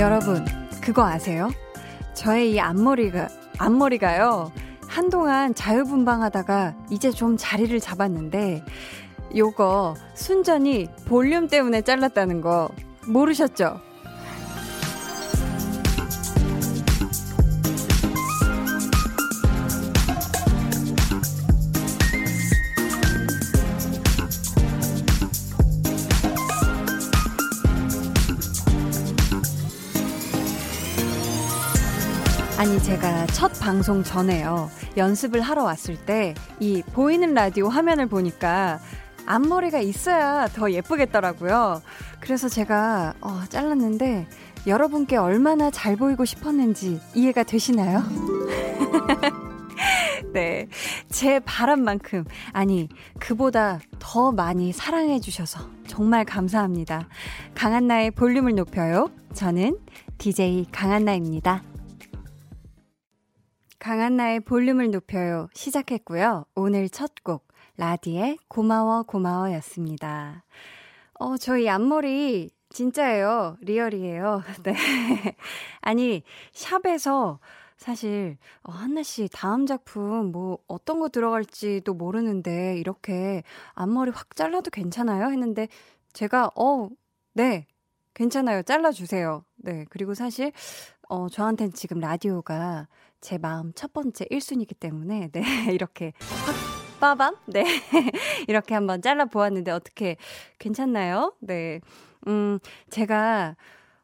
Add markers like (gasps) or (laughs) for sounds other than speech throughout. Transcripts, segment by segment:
여러분, 그거 아세요? 저의 이 앞머리가, 앞머리가요, 한동안 자유분방하다가 이제 좀 자리를 잡았는데, 요거 순전히 볼륨 때문에 잘랐다는 거 모르셨죠? 아니, 제가 첫 방송 전에요. 연습을 하러 왔을 때 이 보이는 라디오 화면을 보니까 앞머리가 있어야 더 예쁘겠더라고요. 그래서 제가 어, 잘랐는데 여러분께 얼마나 잘 보이고 싶었는지 이해가 되시나요? (laughs) 네. 제 바람만큼, 아니, 그보다 더 많이 사랑해주셔서 정말 감사합니다. 강한나의 볼륨을 높여요. 저는 DJ 강한나입니다. 강한나의 볼륨을 높여요. 시작했고요. 오늘 첫 곡, 라디의 고마워 고마워 였습니다. 어, 저희 앞머리 진짜예요. 리얼이에요. (laughs) 네. 아니, 샵에서 사실, 어, 한나 씨 다음 작품 뭐 어떤 거 들어갈지도 모르는데 이렇게 앞머리 확 잘라도 괜찮아요? 했는데 제가, 어, 네. 괜찮아요. 잘라 주세요. 네. 그리고 사실, 어, 저한테는 지금 라디오가 제 마음 첫 번째 1순위이기 때문에, 네, (laughs) 이렇게 확, 빠밤? 네. (laughs) 이렇게 한번 잘라보았는데, 어떻게, 괜찮나요? 네. 음, 제가,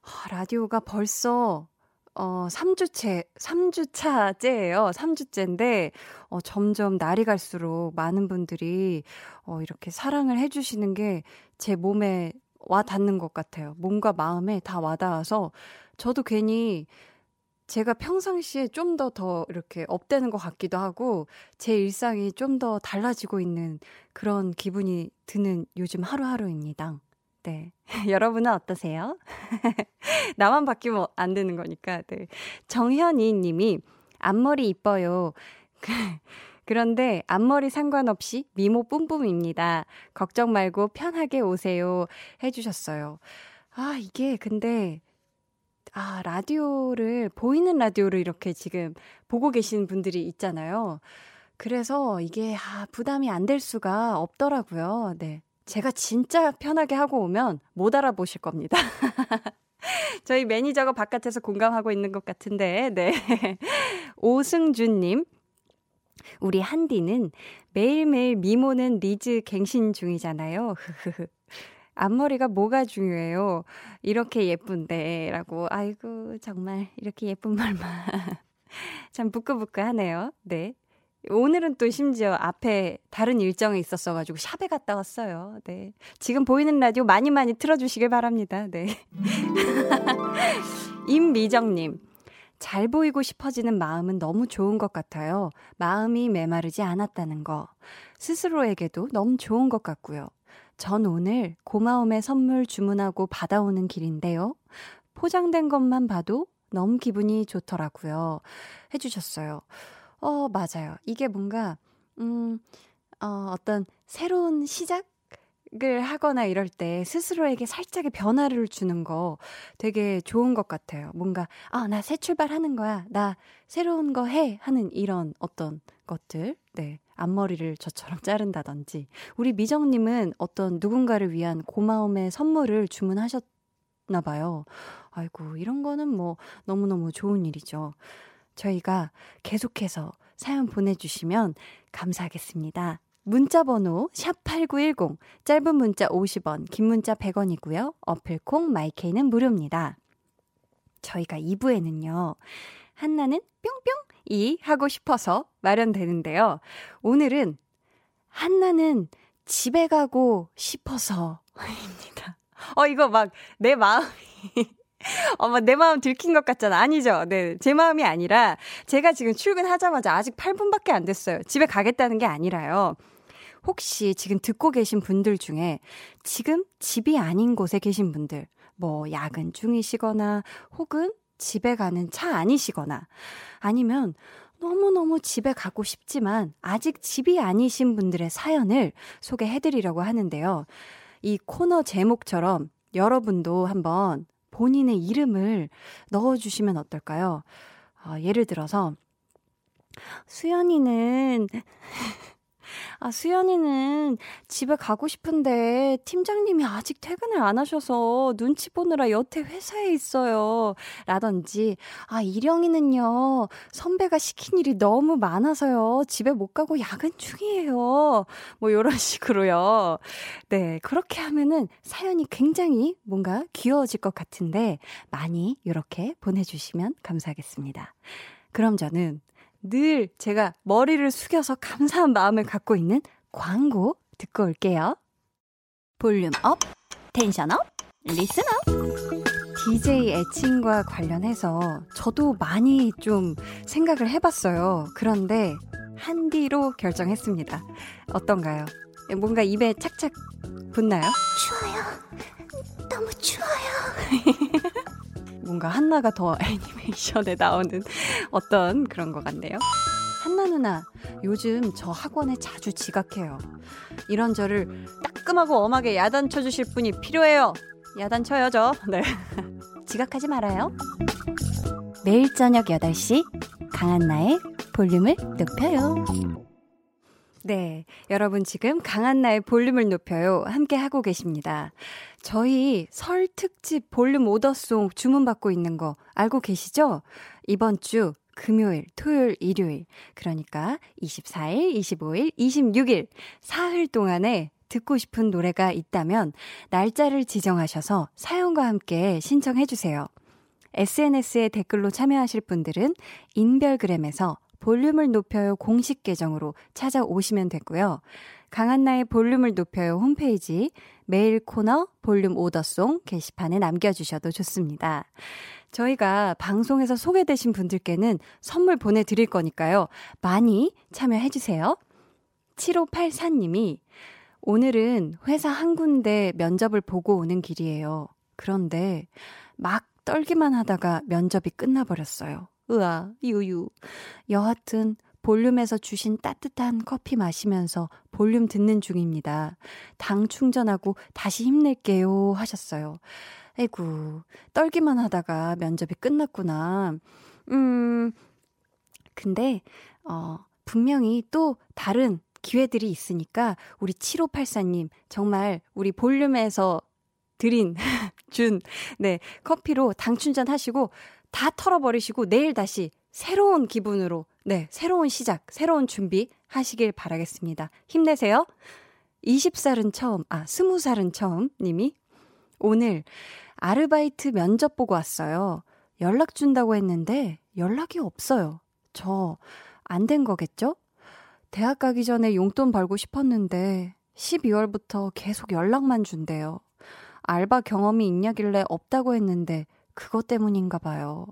어, 라디오가 벌써, 어, 3주째, 3주차째예요. 3주째인데, 어, 점점 날이 갈수록 많은 분들이, 어, 이렇게 사랑을 해주시는 게 제 몸에 와 닿는 것 같아요. 몸과 마음에 다 와닿아서, 저도 괜히, 제가 평상시에 좀 더더 더 이렇게 업되는 것 같기도 하고 제 일상이 좀 더 달라지고 있는 그런 기분이 드는 요즘 하루하루입니다. 네. (laughs) 여러분은 어떠세요? (laughs) 나만 바뀌면 안 되는 거니까. 네. 정현이 님이 앞머리 이뻐요. (laughs) 그런데 앞머리 상관없이 미모 뿜뿜입니다. 걱정 말고 편하게 오세요. 해주셨어요. 아, 이게 근데 아, 라디오를, 보이는 라디오를 이렇게 지금 보고 계신 분들이 있잖아요. 그래서 이게, 아, 부담이 안 될 수가 없더라고요. 네. 제가 진짜 편하게 하고 오면 못 알아보실 겁니다. (laughs) 저희 매니저가 바깥에서 공감하고 있는 것 같은데, 네. (laughs) 오승준님, 우리 한디는 매일매일 미모는 리즈 갱신 중이잖아요. 앞머리가 뭐가 중요해요? 이렇게 예쁜데. 라고. 아이고, 정말, 이렇게 예쁜 말만. (laughs) 참 부끄부끄 하네요. 네. 오늘은 또 심지어 앞에 다른 일정이 있었어가지고 샵에 갔다 왔어요. 네. 지금 보이는 라디오 많이 많이 틀어주시길 바랍니다. 네. (laughs) 임미정님. 잘 보이고 싶어지는 마음은 너무 좋은 것 같아요. 마음이 메마르지 않았다는 거. 스스로에게도 너무 좋은 것 같고요. 전 오늘 고마움의 선물 주문하고 받아오는 길인데요. 포장된 것만 봐도 너무 기분이 좋더라고요. 해주셨어요. 어, 맞아요. 이게 뭔가, 음, 어, 어떤 새로운 시작? 을 하거나 이럴 때 스스로에게 살짝의 변화를 주는 거 되게 좋은 것 같아요. 뭔가, 아, 나 새 출발하는 거야. 나 새로운 거 해. 하는 이런 어떤 것들. 네. 앞머리를 저처럼 자른다든지. 우리 미정님은 어떤 누군가를 위한 고마움의 선물을 주문하셨나 봐요. 아이고, 이런 거는 뭐 너무너무 좋은 일이죠. 저희가 계속해서 사연 보내주시면 감사하겠습니다. 문자 번호 샵8910 짧은 문자 50원 긴 문자 100원이고요. 어플콩 마이케이는 무료입니다. 저희가 2부에는요. 한나는 뿅뿅 이 하고 싶어서 마련되는데요. 오늘은 한나는 집에 가고 싶어서입니다. 어, 이거 막 내 마음이 (laughs) 어머, 내 마음 들킨 것 같잖아. 아니죠. 네. 제 마음이 아니라, 제가 지금 출근하자마자 아직 8분밖에 안 됐어요. 집에 가겠다는 게 아니라요. 혹시 지금 듣고 계신 분들 중에 지금 집이 아닌 곳에 계신 분들, 뭐 야근 중이시거나 혹은 집에 가는 차 아니시거나 아니면 너무너무 집에 가고 싶지만 아직 집이 아니신 분들의 사연을 소개해드리려고 하는데요. 이 코너 제목처럼 여러분도 한번 본인의 이름을 넣어주시면 어떨까요? 어, 예를 들어서, 수연이는 아, 수연이는 집에 가고 싶은데 팀장님이 아직 퇴근을 안 하셔서 눈치 보느라 여태 회사에 있어요. 라든지, 아, 이령이는요, 선배가 시킨 일이 너무 많아서요. 집에 못 가고 야근 중이에요. 뭐, 요런 (laughs) 식으로요. 네, 그렇게 하면은 사연이 굉장히 뭔가 귀여워질 것 같은데, 많이 이렇게 보내주시면 감사하겠습니다. 그럼 저는 늘 제가 머리를 숙여서 감사한 마음을 갖고 있는 광고 듣고 올게요. volume up, tension up, listen up. DJ 애칭과 관련해서 저도 많이 좀 생각을 해봤어요. 그런데 한디로 결정했습니다. 어떤가요? 뭔가 입에 착착 붙나요? 추워요. 너무 추워요. (laughs) 뭔가 한나가 더 (laughs) 애니메이션에 나오는 어떤 그런 것 같네요. 한나 누나, 요즘 저 학원에 자주 지각해요. 이런 저를 따끔하고 엄하게 야단쳐 주실 분이 필요해요. 야단쳐요, 저. (laughs) 네. 지각하지 말아요. 매일 저녁 8시, 강한나의 볼륨을 높여요. 네. 여러분 지금 강한나의 볼륨을 높여요. 함께 하고 계십니다. 저희 설 특집 볼륨 오더송 주문받고 있는 거 알고 계시죠? 이번 주 금요일, 토요일, 일요일. 그러니까 24일, 25일, 26일. 사흘 동안에 듣고 싶은 노래가 있다면 날짜를 지정하셔서 사연과 함께 신청해 주세요. SNS에 댓글로 참여하실 분들은 인별그램에서 볼륨을 높여요 공식 계정으로 찾아오시면 되고요. 강한나의 볼륨을 높여요 홈페이지 메일 코너 볼륨 오더송 게시판에 남겨주셔도 좋습니다. 저희가 방송에서 소개되신 분들께는 선물 보내드릴 거니까요. 많이 참여해주세요. 7584님이 오늘은 회사 한 군데 면접을 보고 오는 길이에요. 그런데 막 떨기만 하다가 면접이 끝나버렸어요. 으아, 유유. 여하튼 볼륨에서 주신 따뜻한 커피 마시면서 볼륨 듣는 중입니다. 당 충전하고 다시 힘낼게요 하셨어요. 에구, 떨기만 하다가 면접이 끝났구나. 음, 근데, 어, 분명히 또 다른 기회들이 있으니까 우리 7584님 정말 우리 볼륨에서 드린, (laughs) 준, 네, 커피로 당 충전하시고 다 털어버리시고 내일 다시 새로운 기분으로, 네, 새로운 시작, 새로운 준비 하시길 바라겠습니다. 힘내세요. 20살은 처음, 아, 20살은 처음 님이 오늘 아르바이트 면접 보고 왔어요. 연락 준다고 했는데 연락이 없어요. 저 안 된 거겠죠? 대학 가기 전에 용돈 벌고 싶었는데 12월부터 계속 연락만 준대요. 알바 경험이 있냐길래 없다고 했는데 그것 때문인가 봐요.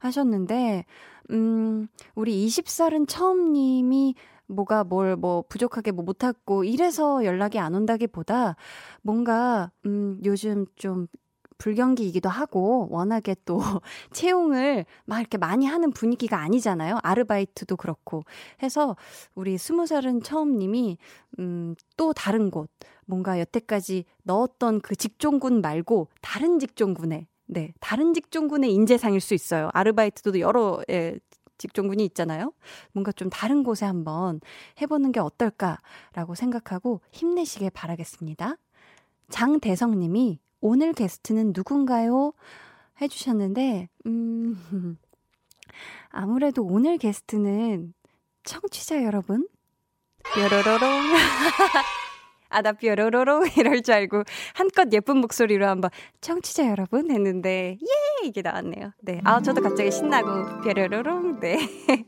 하셨는데, 음, 우리 20살은 처음님이 뭐가 뭘 뭐 부족하게 뭐 못했고 이래서 연락이 안 온다기 보다 뭔가, 음, 요즘 좀 불경기이기도 하고 워낙에 또 (laughs) 채용을 막 이렇게 많이 하는 분위기가 아니잖아요. 아르바이트도 그렇고 해서 우리 스무 살은 처음님이 음 또 다른 곳 뭔가 여태까지 넣었던 그 직종군 말고 다른 직종군에 네, 다른 직종군의 인재상일 수 있어요. 아르바이트도 여러 예, 직종군이 있잖아요. 뭔가 좀 다른 곳에 한번 해보는 게 어떨까라고 생각하고 힘내시길 바라겠습니다. 장대성 님이 오늘 게스트는 누군가요? 해주셨는데, 음, (laughs) 아무래도 오늘 게스트는 청취자 여러분? 뾰로로롱. (laughs) 아, 나 뾰로로롱 (laughs) 이럴 줄 알고 한껏 예쁜 목소리로 한번 청취자 여러분 했는데, 예! 이게 나왔네요. 네. 아, 저도 갑자기 신나고 뾰로로롱. 네. (laughs)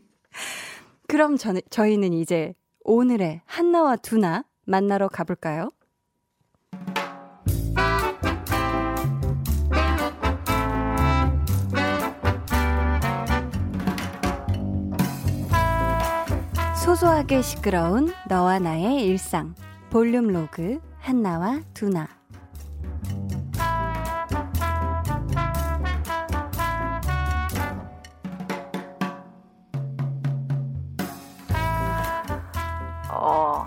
그럼 저, 저희는 이제 오늘의 한나와 두나 만나러 가볼까요? 소소하게 시끄러운 너와 나의 일상 볼륨 로그 한나와 두나 어,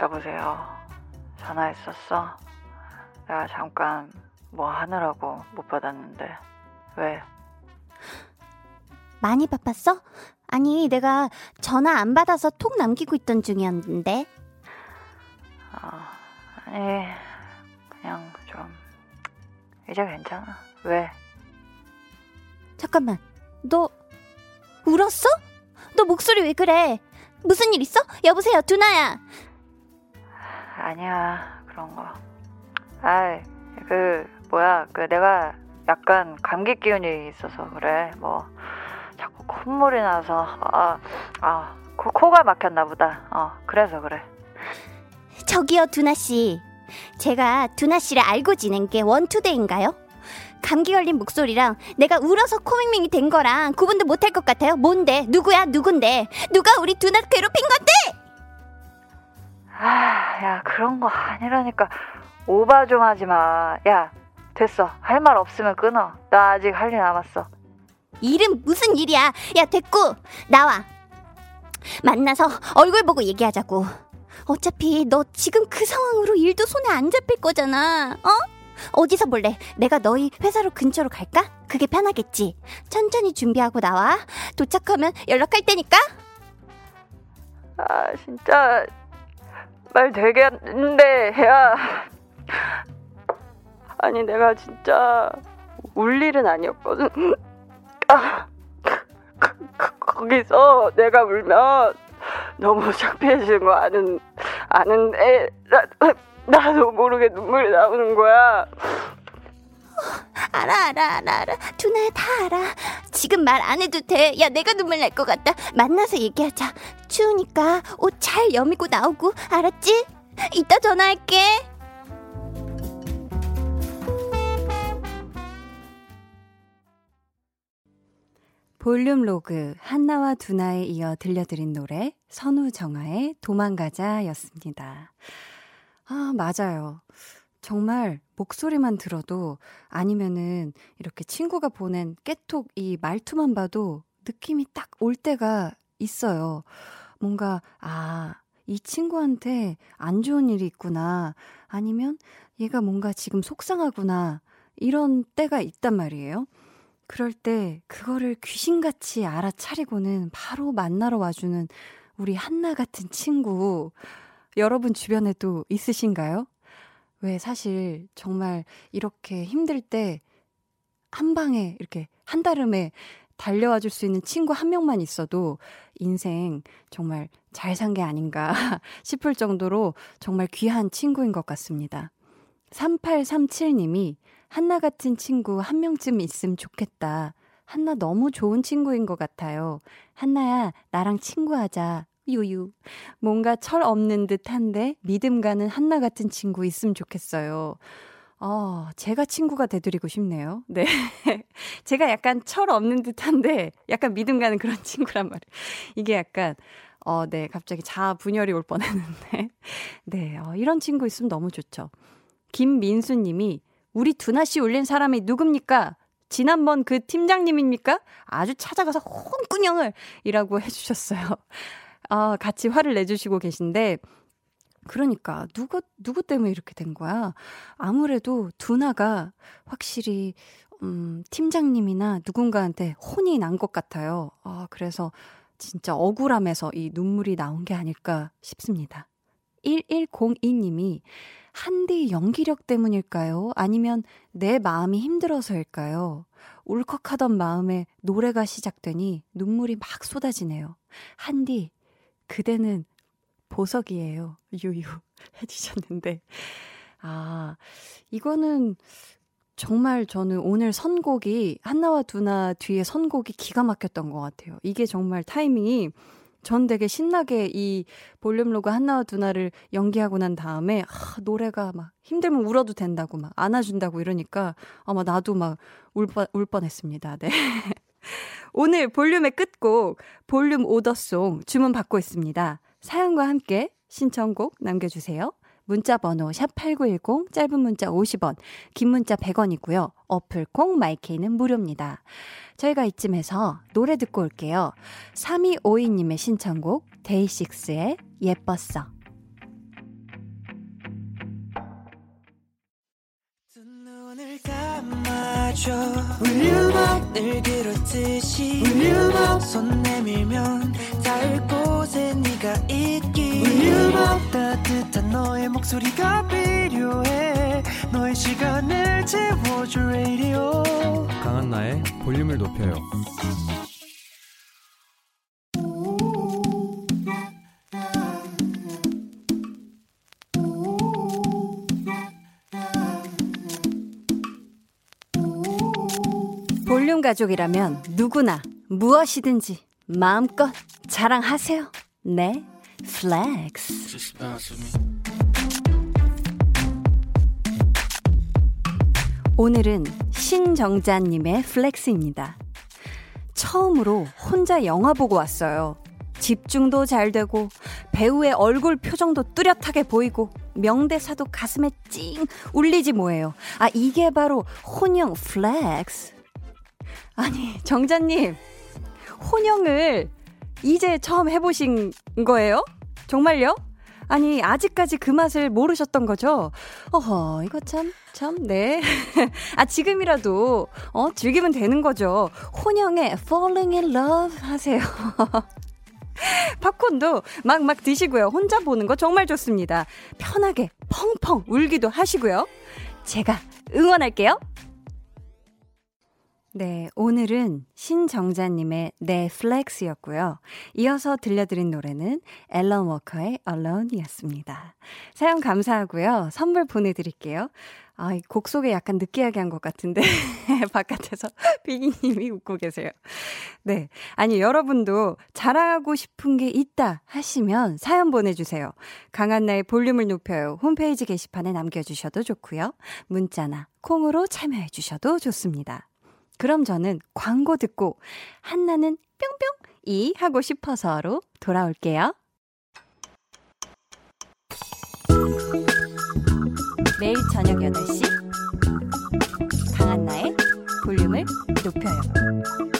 여보세요. 전화했었어? 내가 잠깐 뭐 하느라고 못 받았는데. 왜? 많이 바빴어? 아니, 내가 전화 안 받아서 톡 남기고 있던 중이었는데. 아, 아니, 그냥 좀, 이제 괜찮아. 왜? 잠깐만, 너, 울었어? 너 목소리 왜 그래? 무슨 일 있어? 여보세요, 두나야. 아니야, 그런 거. 아이, 그, 뭐야, 그 내가 약간 감기 기운이 있어서 그래. 뭐, 자꾸 콧물이 나서, 아, 아, 코, 코가 막혔나 보다. 어, 그래서 그래. 저기요, 두나씨. 제가 두나씨를 알고 지낸 게 원투데이인가요? 감기 걸린 목소리랑 내가 울어서 코맹맹이 된 거랑 구분도 못할 것 같아요. 뭔데? 누구야? 누군데? 누가 우리 두나 괴롭힌 건데? 아, 야, 그런 거 아니라니까. 오바 좀 하지 마. 야, 됐어. 할 말 없으면 끊어. 나 아직 할 일 남았어. 일은 무슨 일이야? 야, 됐고. 나와. 만나서 얼굴 보고 얘기하자고. 어차피 너 지금 그 상황으로 일도 손에 안 잡힐 거잖아. 어? 어디서 볼래? 내가 너희 회사로 근처로 갈까? 그게 편하겠지. 천천히 준비하고 나와. 도착하면 연락할 테니까. 아, 진짜 말 되게 하는데 야. 아니 내가 진짜 울 일은 아니었거든. 아, 거기서 내가 울면 너무 창피해지는 거 아는 아는데 나, 나도 모르게 눈물이 나오는 거야. 알아, 알아, 알아, 알아. 두나야, 다 알아. 지금 말 안 해도 돼. 야, 내가 눈물 날 것 같다. 만나서 얘기하자. 추우니까 옷 잘 여미고 나오고, 알았지? 이따 전화할게. 볼륨 로그 한나와 두나에 이어 들려드린 노래 선우정아의 도망가자 였습니다. 아, 맞아요. 정말 목소리만 들어도 아니면은 이렇게 친구가 보낸 깨톡 이 말투만 봐도 느낌이 딱 올 때가 있어요. 뭔가, 아, 이 친구한테 안 좋은 일이 있구나. 아니면 얘가 뭔가 지금 속상하구나. 이런 때가 있단 말이에요. 그럴 때 그거를 귀신같이 알아차리고는 바로 만나러 와주는 우리 한나 같은 친구. 여러분 주변에도 있으신가요? 왜 사실 정말 이렇게 힘들 때 한 방에 이렇게 한달음에 달려와 줄 수 있는 친구 한 명만 있어도 인생 정말 잘 산 게 아닌가 (laughs) 싶을 정도로 정말 귀한 친구인 것 같습니다. 3837님이 한나 같은 친구 한 명쯤 있으면 좋겠다. 한나 너무 좋은 친구인 것 같아요. 한나야, 나랑 친구하자. 유유. 뭔가 철 없는 듯 한데 믿음 가는 한나 같은 친구 있으면 좋겠어요. 어, 제가 친구가 돼드리고 싶네요. 네. (laughs) 제가 약간 철 없는 듯 한데 약간 믿음 가는 그런 친구란 말이에요. 이게 약간, 어, 네. 갑자기 자아 분열이 올 뻔 했는데. (laughs) 네. 어, 이런 친구 있으면 너무 좋죠. 김민수 님이 우리 두나 씨 울린 사람이 누굽니까? 지난번 그 팀장님입니까? 아주 찾아가서 홍군형을 이라고 해주셨어요. (laughs) 아, 같이 화를 내주시고 계신데, 그러니까, 누구, 누구 때문에 이렇게 된 거야? 아무래도 두나가 확실히, 음, 팀장님이나 누군가한테 혼이 난 것 같아요. 아, 그래서 진짜 억울함에서 이 눈물이 나온 게 아닐까 싶습니다. 1102님이 한디 연기력 때문일까요? 아니면 내 마음이 힘들어서일까요? 울컥하던 마음에 노래가 시작되니 눈물이 막 쏟아지네요. 한디, 그대는 보석이에요. 유유 (laughs) 해주셨는데. 아, 이거는 정말 저는 오늘 선곡이, 한나와 두나 뒤에 선곡이 기가 막혔던 것 같아요. 이게 정말 타이밍이 전 되게 신나게 이 볼륨 로그 한나와 두나를 연기하고 난 다음에 아, 노래가 막 힘들면 울어도 된다고 막 안아준다고 이러니까 아마 나도 막 울 뻔, 울 뻔했습니다. 네. (laughs) 오늘 볼륨의 끝곡 볼륨 오더송 주문 받고 있습니다. 사연과 함께 신청곡 남겨주세요. 문자 번호 샵8910 짧은 문자 50원, 긴 문자 100원이고요. 어플 콩 마이케이는 무료입니다. 저희가 이쯤에서 노래 듣고 올게요. 3252님의 신청곡 데이식스의 예뻤어. Will you not 늘 그렇듯이 Will you not 손 내밀면 닿을 곳에 네가 있기 Will you not 따뜻 너의 목소리가 필요해 너의 시간을 채워줄 radio 강한나의 볼륨을 높여요 볼륨 가족이라면 누구나 무엇이든지 마음껏 자랑하세요. 네, flex. 오늘은 신정자님의 flex입니다. 처음으로 혼자 영화 보고 왔어요. 집중도 잘 되고 배우의 얼굴 표정도 뚜렷하게 보이고 명대사도 가슴에 찡 울리지 뭐예요. 아 이게 바로 혼영 flex. 아니 정자님 혼영을 이제 처음 해보신 거예요? 정말요? 아니 아직까지 그 맛을 모르셨던 거죠? 어허 이거 참 참, 네. (laughs) 아, 지금이라도, 어, 즐기면 되는 거죠. 혼영에 falling in love 하세요. (laughs) 팝콘도 막, 막 드시고요. 혼자 보는 거 정말 좋습니다. 편하게, 펑펑 울기도 하시고요. 제가 응원할게요. 네, 오늘은 신정자님의 내 플렉스였고요. 이어서 들려드린 노래는 앨런 워커의 Alone이었습니다. 사연 감사하고요. 선물 보내드릴게요. 아, 이곡 소개 약간 느끼하게 한 것 같은데, (laughs) 바깥에서 (laughs) 비기님이 웃고 계세요. 네. 아니, 여러분도 자랑하고 싶은 게 있다 하시면 사연 보내주세요. 강한나의 볼륨을 높여요. 홈페이지 게시판에 남겨주셔도 좋고요. 문자나 콩으로 참여해주셔도 좋습니다. 그럼 저는 광고 듣고 한나는 뿅뿅 이 하고 싶어서로 돌아올게요. 매일 저녁 8시 강한나의 볼륨을 높여요.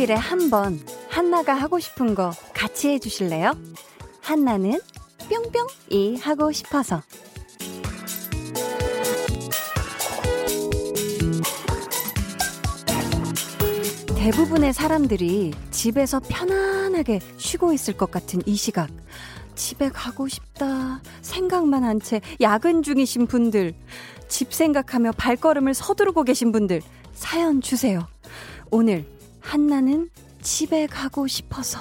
일주일에 한 번 한나가 하고 싶은 거 같이 해주실래요? 한나는 뿅뿅이 하고 싶어서. 대부분의 사람들이 집에서 편안하게 쉬고 있을 것 같은 이 시각. 집에 가고 싶다. 생각만 한 채 야근 중이신 분들. 집 생각하며 발걸음을 서두르고 계신 분들. 사연 주세요. 오늘 한나는 집에 가고 싶어서.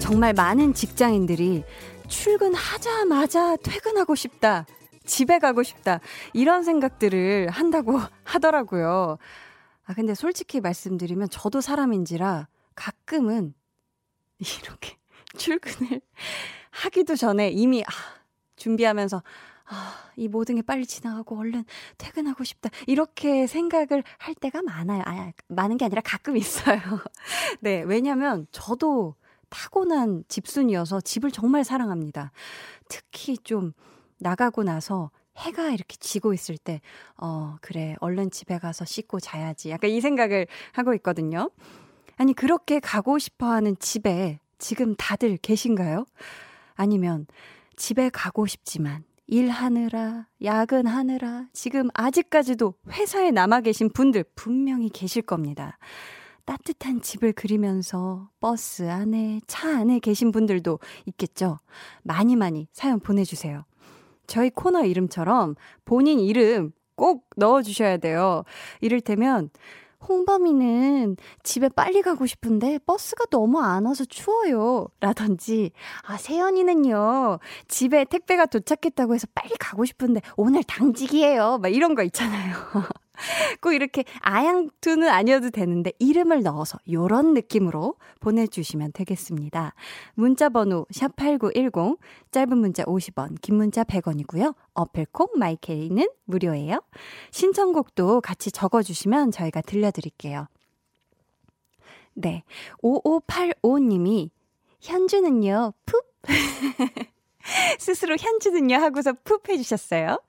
정말 많은 직장인들이 출근하자마자 퇴근하고 싶다. 집에 가고 싶다. 이런 생각들을 한다고 (laughs) 하더라고요. 아, 근데 솔직히 말씀드리면 저도 사람인지라 가끔은 이렇게 (laughs) 출근을 하기도 전에 이미 아, 준비하면서 아, 이 모든 게 빨리 지나가고 얼른 퇴근하고 싶다. 이렇게 생각을 할 때가 많아요. 아, 많은 게 아니라 가끔 (laughs) 있어요. 네, 왜냐면 저도 타고난 집순이어서 집을 정말 사랑합니다. 특히 좀 나가고 나서 해가 이렇게 지고 있을 때, 어, 그래, 얼른 집에 가서 씻고 자야지. 약간 이 생각을 하고 있거든요. 아니, 그렇게 가고 싶어 하는 집에 지금 다들 계신가요? 아니면 집에 가고 싶지만 일하느라, 야근하느라, 지금 아직까지도 회사에 남아 계신 분들 분명히 계실 겁니다. 따뜻한 집을 그리면서 버스 안에, 차 안에 계신 분들도 있겠죠? 많이 많이 사연 보내주세요. 저희 코너 이름처럼 본인 이름 꼭 넣어주셔야 돼요. 이를테면, 홍범이는 집에 빨리 가고 싶은데 버스가 너무 안 와서 추워요. 라든지, 아, 세연이는요, 집에 택배가 도착했다고 해서 빨리 가고 싶은데 오늘 당직이에요. 막 이런 거 있잖아요. (laughs) (laughs) 꼭 이렇게 아양투는 아니어도 되는데 이름을 넣어서 요런 느낌으로 보내주시면 되겠습니다. 문자 번호 샵8910 짧은 문자 50원 긴 문자 100원이고요. 어플콩 마이케이는 무료예요. 신청곡도 같이 적어주시면 저희가 들려드릴게요. 네. 5585님이 현주는요, 푹. (laughs) (laughs) 스스로 현주는요 하고서 푹 해주셨어요.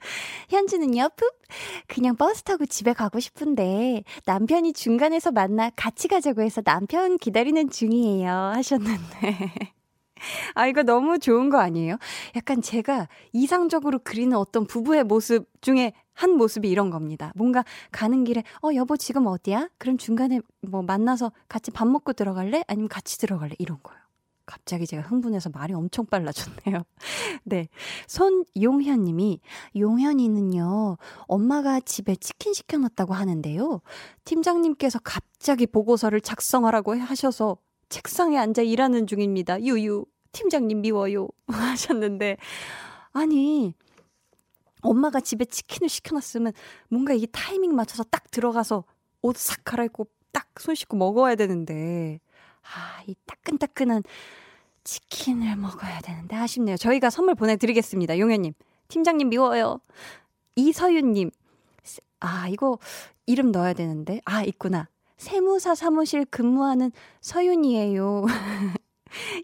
현주는요, 푹. 그냥 버스 타고 집에 가고 싶은데 남편이 중간에서 만나 같이 가자고 해서 남편 기다리는 중이에요. 하셨는데. (laughs) 아, 이거 너무 좋은 거 아니에요? 약간 제가 이상적으로 그리는 어떤 부부의 모습 중에 한 모습이 이런 겁니다. 뭔가 가는 길에, 어, 여보 지금 어디야? 그럼 중간에 뭐 만나서 같이 밥 먹고 들어갈래? 아니면 같이 들어갈래? 이런 거요. 갑자기 제가 흥분해서 말이 엄청 빨라졌네요. (laughs) 네. 손용현 님이, 용현이는요, 엄마가 집에 치킨 시켜놨다고 하는데요. 팀장님께서 갑자기 보고서를 작성하라고 하셔서 책상에 앉아 일하는 중입니다. 유유. 팀장님 미워요. (laughs) 하셨는데, 아니, 엄마가 집에 치킨을 시켜놨으면 뭔가 이 타이밍 맞춰서 딱 들어가서 옷 싹 갈아입고 딱 손 씻고 먹어야 되는데, 아, 이 따끈따끈한 치킨을 먹어야 되는데 아쉽네요. 저희가 선물 보내드리겠습니다. 용현님. 팀장님 미워요. 이서윤님. 아, 이거 이름 넣어야 되는데. 아, 있구나. 세무사 사무실 근무하는 서윤이에요. (laughs)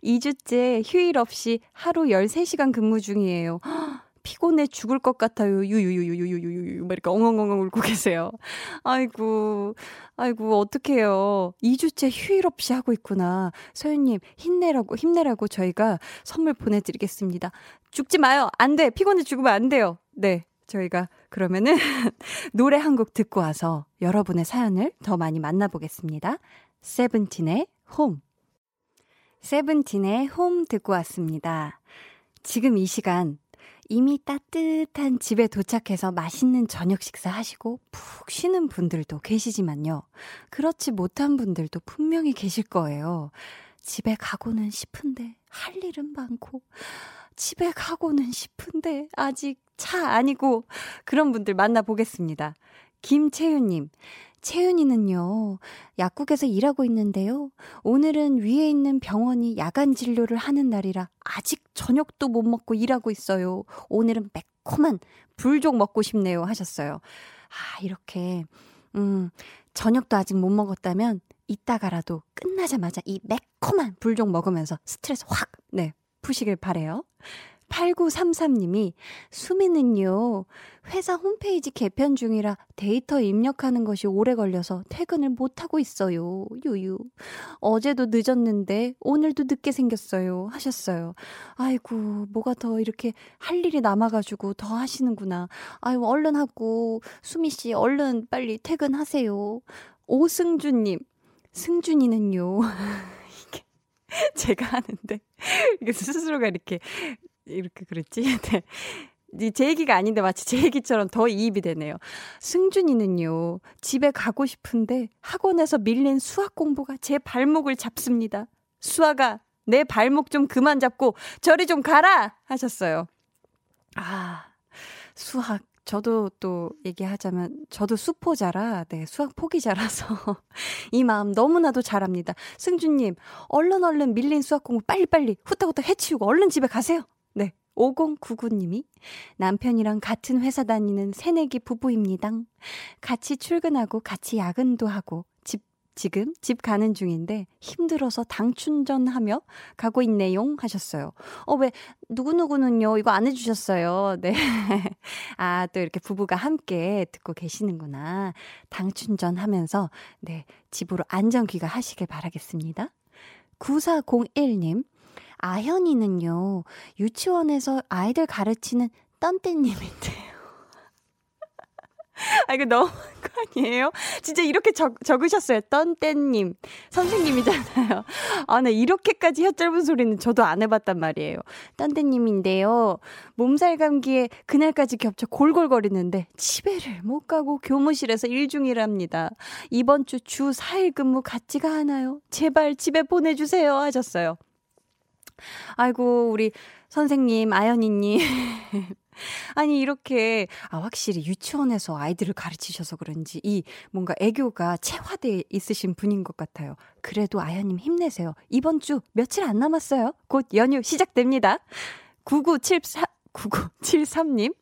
2주째 휴일 없이 하루 13시간 근무 중이에요. 피곤해 죽을 것 같아요. 유유유유유유유. 막 이렇게 엉엉엉엉 울고 계세요. 아이고, 아이고, 어떡해요. 2주째 휴일 없이 하고 있구나. 서윤님, 힘내라고, 힘내라고 저희가 선물 보내드리겠습니다. 죽지 마요. 안 돼. 피곤해 죽으면 안 돼요. 네. 저희가 그러면은 (laughs) 노래 한 곡 듣고 와서 여러분의 사연을 더 많이 만나보겠습니다. 세븐틴의 홈. 세븐틴의 홈 듣고 왔습니다. 지금 이 시간 이미 따뜻한 집에 도착해서 맛있는 저녁 식사 하시고 푹 쉬는 분들도 계시지만요. 그렇지 못한 분들도 분명히 계실 거예요. 집에 가고는 싶은데 할 일은 많고 집에 가고는 싶은데 아직 차 아니고 그런 분들 만나보겠습니다. 김채윤님, 채윤이는요, 약국에서 일하고 있는데요. 오늘은 위에 있는 병원이 야간 진료를 하는 날이라 아직 저녁도 못 먹고 일하고 있어요. 오늘은 매콤한 불족 먹고 싶네요. 하셨어요. 아, 이렇게, 음, 저녁도 아직 못 먹었다면 이따가라도 끝나자마자 이 매콤한 불족 먹으면서 스트레스 확, 네, 푸시길 바래요. 8933님이 수미는요, 회사 홈페이지 개편 중이라 데이터 입력하는 것이 오래 걸려서 퇴근을 못하고 있어요. 유유. 어제도 늦었는데 오늘도 늦게 생겼어요. 하셨어요. 아이고, 뭐가 더 이렇게 할 일이 남아가지고 더 하시는구나. 아유, 얼른 하고, 수미씨, 얼른 빨리 퇴근하세요. 오승준님, 승준이는요. (laughs) 제가 하는데, 스스로가 이렇게 이렇게 그랬지? (laughs) 네. 제 얘기가 아닌데 마치 제 얘기처럼 더 이입이 되네요. 승준이는요, 집에 가고 싶은데 학원에서 밀린 수학 공부가 제 발목을 잡습니다. 수아가 내 발목 좀 그만 잡고 저리 좀 가라! 하셨어요. 아, 수학. 저도 또 얘기하자면, 저도 수포자라, 네, 수학 포기자라서 (laughs) 이 마음 너무나도 잘합니다. 승준님, 얼른 얼른 밀린 수학 공부 빨리 빨리 후딱후딱 해치우고 얼른 집에 가세요. 네. 5099님이 남편이랑 같은 회사 다니는 새내기 부부입니다. 같이 출근하고 같이 야근도 하고 집 지금 집 가는 중인데 힘들어서 당 충전하며 가고 있네용 하셨어요. 어, 왜, 누구누구는요, 이거 안 해주셨어요. 네. (laughs) 아, 또 이렇게 부부가 함께 듣고 계시는구나. 당 충전하면서, 네, 집으로 안전 귀가하시길 바라겠습니다. 9401님, 아현이는요, 유치원에서 아이들 가르치는 떤떼님인데요. (laughs) 아, 이거 너무한 거 아니에요? 진짜 이렇게 적, 적으셨어요. 떤떼님. 선생님이잖아요. 아, 네, 이렇게까지 혀 짧은 소리는 저도 안 해봤단 말이에요. 떤떼님인데요. 몸살 감기에 그날까지 겹쳐 골골거리는데 집에를 못 가고 교무실에서 일중이랍니다. 이번 주 주 4일 근무 같이가 하나요? 제발 집에 보내주세요. 하셨어요. 아이고, 우리 선생님, 아연이님. (laughs) 아니, 이렇게, 아, 확실히 유치원에서 아이들을 가르치셔서 그런지 이 뭔가 애교가 체화돼 있으신 분인 것 같아요. 그래도 아연님 힘내세요. 이번 주 며칠 안 남았어요. 곧 연휴 시작됩니다. 9974, 9973님.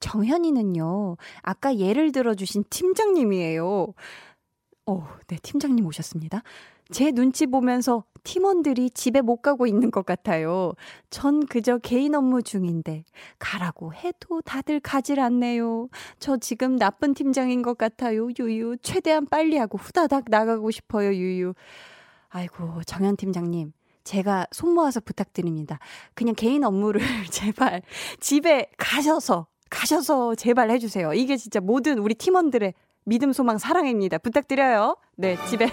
정현이는요, 아까 예를 들어주신 팀장님이에요. 어, 네, 팀장님 오셨습니다. 제 눈치 보면서 팀원들이 집에 못 가고 있는 것 같아요. 전 그저 개인 업무 중인데 가라고 해도 다들 가질 않네요. 저 지금 나쁜 팀장인 것 같아요. 유유. 최대한 빨리 하고 후다닥 나가고 싶어요. 유유. 아이고, 정현 팀장님. 제가 손 모아서 부탁드립니다. 그냥 개인 업무를 (laughs) 제발 집에 가셔서 가셔서 제발 해 주세요. 이게 진짜 모든 우리 팀원들의 믿음, 소망, 사랑입니다. 부탁드려요. 네, 집에.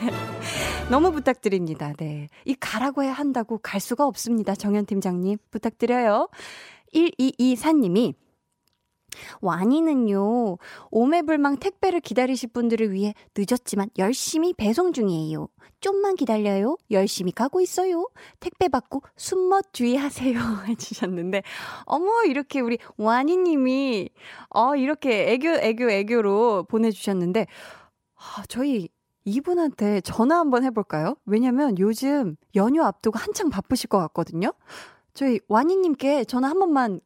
너무 부탁드립니다. 네. 이 가라고 해야 한다고 갈 수가 없습니다. 정현 팀장님. 부탁드려요. 1224님이 와니는요, 오매불망 택배를 기다리실 분들을 위해 늦었지만 열심히 배송 중이에요. 좀만 기다려요. 열심히 가고 있어요. 택배 받고 숨멋 주의하세요. (laughs) 해주셨는데, 어머, 이렇게 우리 와니님이, 어, 이렇게 애교, 애교, 애교로 보내주셨는데, 아, 저희 이분한테 전화 한번 해볼까요? 왜냐면 요즘 연휴 앞두고 한창 바쁘실 것 같거든요? 저희 와니님께 전화 한 번만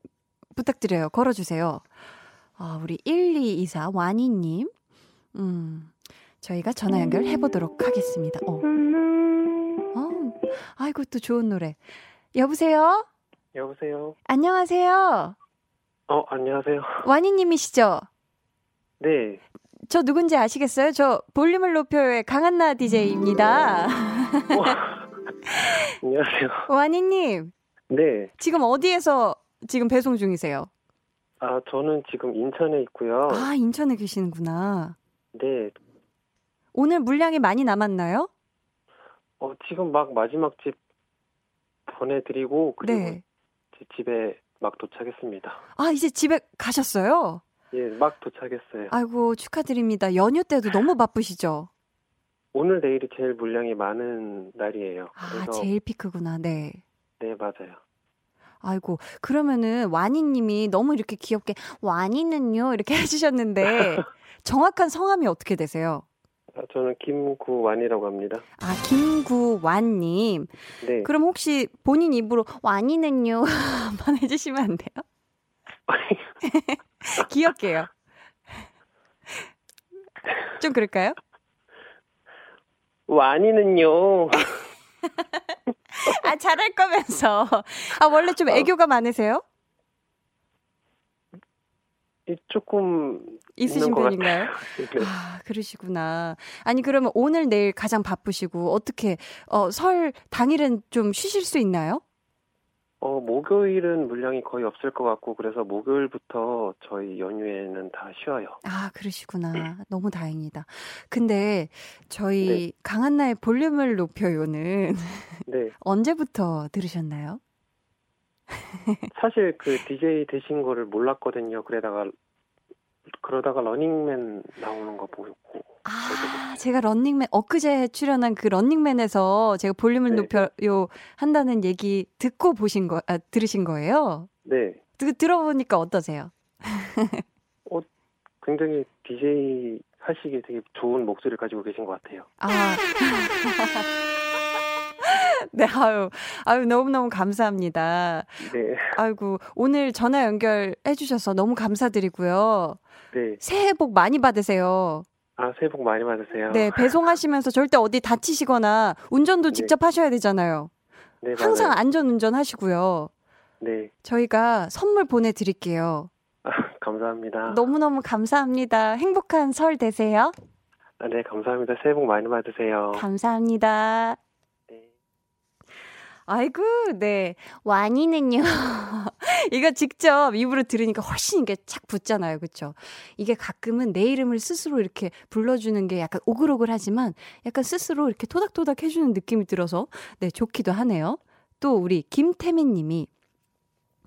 부탁드려요. 걸어주세요. 아, 우리 1224 와니님. 음, 저희가 전화 연결해 보도록 하겠습니다. 어. 어. 아이고, 또 좋은 노래. 여보세요? 여보세요? 안녕하세요? 어, 안녕하세요. 와니님이시죠? 네. 저 누군지 아시겠어요? 저 볼륨을 높여요의 강한나 DJ입니다. 어, (laughs) 안녕하세요. 와니님, 네. 지금 어디에서 지금 배송 중이세요? 아, 저는 지금 인천에 있고요. 아, 인천에 계시는구나. 네. 오늘 물량이 많이 남았나요? 어, 지금 막 마지막 집 보내드리고, 그리고 네. 제 집에 막 도착했습니다. 아, 이제 집에 가셨어요? 예, 막 도착했어요. 아이고, 축하드립니다. 연휴 때도 너무 바쁘시죠? 오늘 내일이 제일 물량이 많은 날이에요. 아, 제일 피크구나. 네. 네, 맞아요. 아이고, 그러면은 와니님이 너무 이렇게 귀엽게 와니는요 이렇게 (laughs) 해주셨는데 (laughs) 정확한 성함이 어떻게 되세요? 아, 저는 김구완이라고 합니다. 아, 김구완님. 네. 그럼 혹시 본인 입으로 (laughs) 한번 해주시면 안 돼요? (laughs) 귀엽게요. 좀 그럴까요? 완이는요. (laughs) 아, 잘할 거면서. 아, 원래 좀 애교가 많으세요? 이 조금 있으신. 네. 아, 그러시구나. 아니, 그러면 오늘 내일 가장 바쁘시고, 어떻게, 어, 설 당일은 좀 쉬실 수 있나요? 어, 목요일은 물량이 거의 없을 것 같고, 그래서 목요일부터 저희 연휴에는 다 쉬어요. 아, 그러시구나. 너무 다행이다. 근데 저희 네. 강한나의 볼륨을 높여요는 (laughs) 네. 언제부터 들으셨나요? 사실 그 DJ 되신 거를 몰랐거든요. 그러다가, 그러다가 러닝맨 나오는 거 보고. 아, 제가 런닝맨, 엊그제 출연한 그 런닝맨에서 제가 볼륨을 네. 높여요 한다는 얘기 듣고 보신 거, 아, 들으신 거예요? 네. 그, 들어보니까 어떠세요? (laughs) 굉장히 DJ 하시기에 되게 좋은 목소리를 가지고 계신 것 같아요. 아. (laughs) (laughs) 네, 아유, 아유, 너무너무 감사합니다. 네. 아이고, 오늘 전화 연결해주셔서 너무 감사드리고요. 네. 새해 복 많이 받으세요. 아, 새해 복 많이 받으세요. 네, 배송하시면서 절대 어디 다치시거나 운전도 네. 직접 하셔야 되잖아요. 네, 항상 맞아요. 안전 운전 하시고요. 네. 저희가 선물 보내드릴게요. 아, 감사합니다. 너무너무 감사합니다. 행복한 설 되세요. 아, 네, 감사합니다. 새해 복 많이 받으세요. 감사합니다. 네. 아이고, 네. 와니는요. (laughs) 이거 직접 입으로 들으니까 훨씬 이게 착 붙잖아요. 그쵸? 이게 가끔은 내 이름을 스스로 이렇게 불러주는 게 약간 오글오글하지만 약간 스스로 이렇게 토닥토닥 해주는 느낌이 들어서 네, 좋기도 하네요. 또 우리 김태민 님이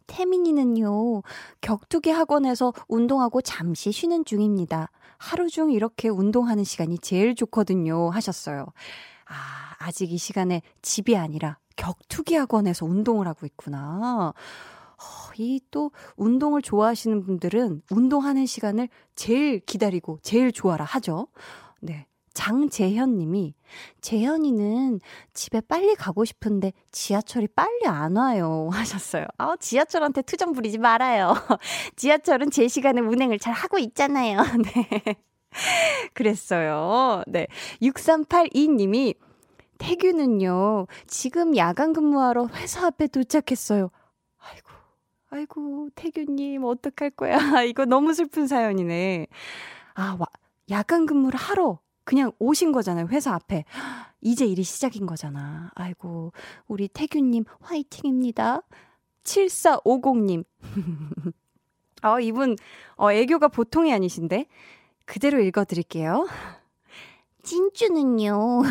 태민이는요, 격투기 학원에서 운동하고 잠시 쉬는 중입니다. 하루 중 이렇게 운동하는 시간이 제일 좋거든요. 하셨어요. 아, 아직 이 시간에 집이 아니라 격투기 학원에서 운동을 하고 있구나. 이또 운동을 좋아하시는 분들은 운동하는 시간을 제일 기다리고 제일 좋아라 하죠. 네. 장재현 님이 재현이는 집에 빨리 가고 싶은데 지하철이 빨리 안 와요 (laughs) 하셨어요. 아, 지하철한테 투정 부리지 말아요. (laughs) 지하철은 제 시간에 운행을 잘 하고 있잖아요. (laughs) 네. 그랬어요. 네. 6382 님이 태규는요, 지금 야간 근무하러 회사 앞에 도착했어요. 아이고, 아이고, 태규님, 어떡할 거야. (laughs) 이거 너무 슬픈 사연이네. 아, 와, 야간 근무를 하러 그냥 오신 거잖아요, 회사 앞에. (gasps) 이제 일이 시작인 거잖아. 아이고, 우리 태규님 화이팅입니다. 7450님. (laughs) 어, 이분, 어, 애교가 보통이 아니신데? 그대로 읽어드릴게요. (laughs) 진주는요,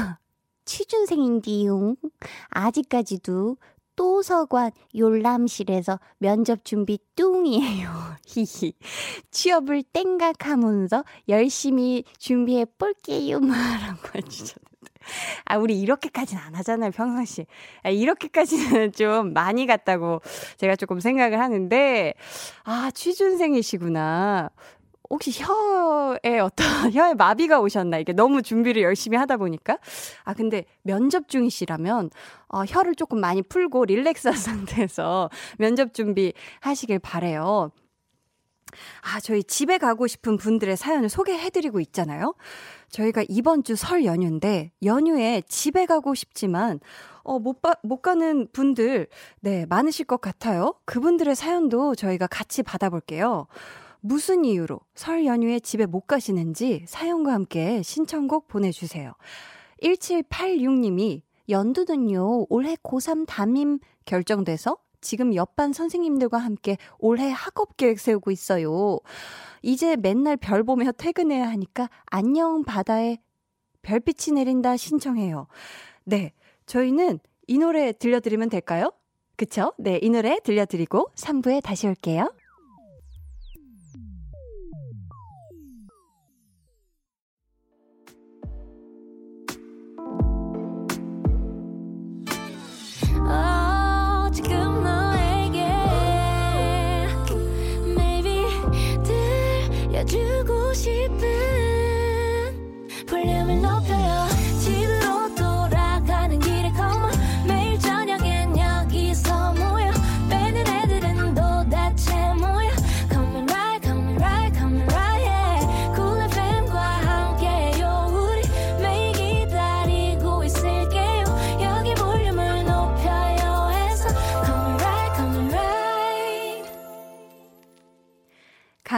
취준생인디용. 아직까지도 또서관 열람실에서 면접 준비 뚱이에요. (laughs) 히히. 취업을 땡각하면서 열심히 준비해 볼게요. 라고 해주셨는데. 아, 우리 이렇게까지는 안 하잖아요, 평상시. 아, 이렇게까지는 (laughs) 좀 많이 갔다고 제가 조금 생각을 하는데, 아, 취준생이시구나. 혹시 혀에 어떤, (laughs) 혀에 마비가 오셨나? 이게 너무 준비를 열심히 하다 보니까. 아, 근데 면접 중이시라면, 어, 혀를 조금 많이 풀고 릴렉스한 (laughs) 상태에서 면접 준비 하시길 바래요 아, 저희 집에 가고 싶은 분들의 사연을 소개해드리고 있잖아요. 저희가 이번 주 설 연휴인데, 연휴에 집에 가고 싶지만, 어, 못, 바, 못 가는 분들, 네, 많으실 것 같아요. 그분들의 사연도 저희가 같이 받아볼게요. 무슨 이유로 설 연휴에 집에 못 가시는지 사연과 함께 신청곡 보내주세요. 1786님이 연두는요, 올해 고3 담임 결정돼서 지금 옆반 선생님들과 함께 올해 학업 계획 세우고 있어요. 이제 맨날 별 보며 퇴근해야 하니까 안녕 바다에 별빛이 내린다 신청해요. 네. 저희는 이 노래 들려드리면 될까요? 그쵸? 네. 이 노래 들려드리고 3부에 다시 올게요. 주고 싶은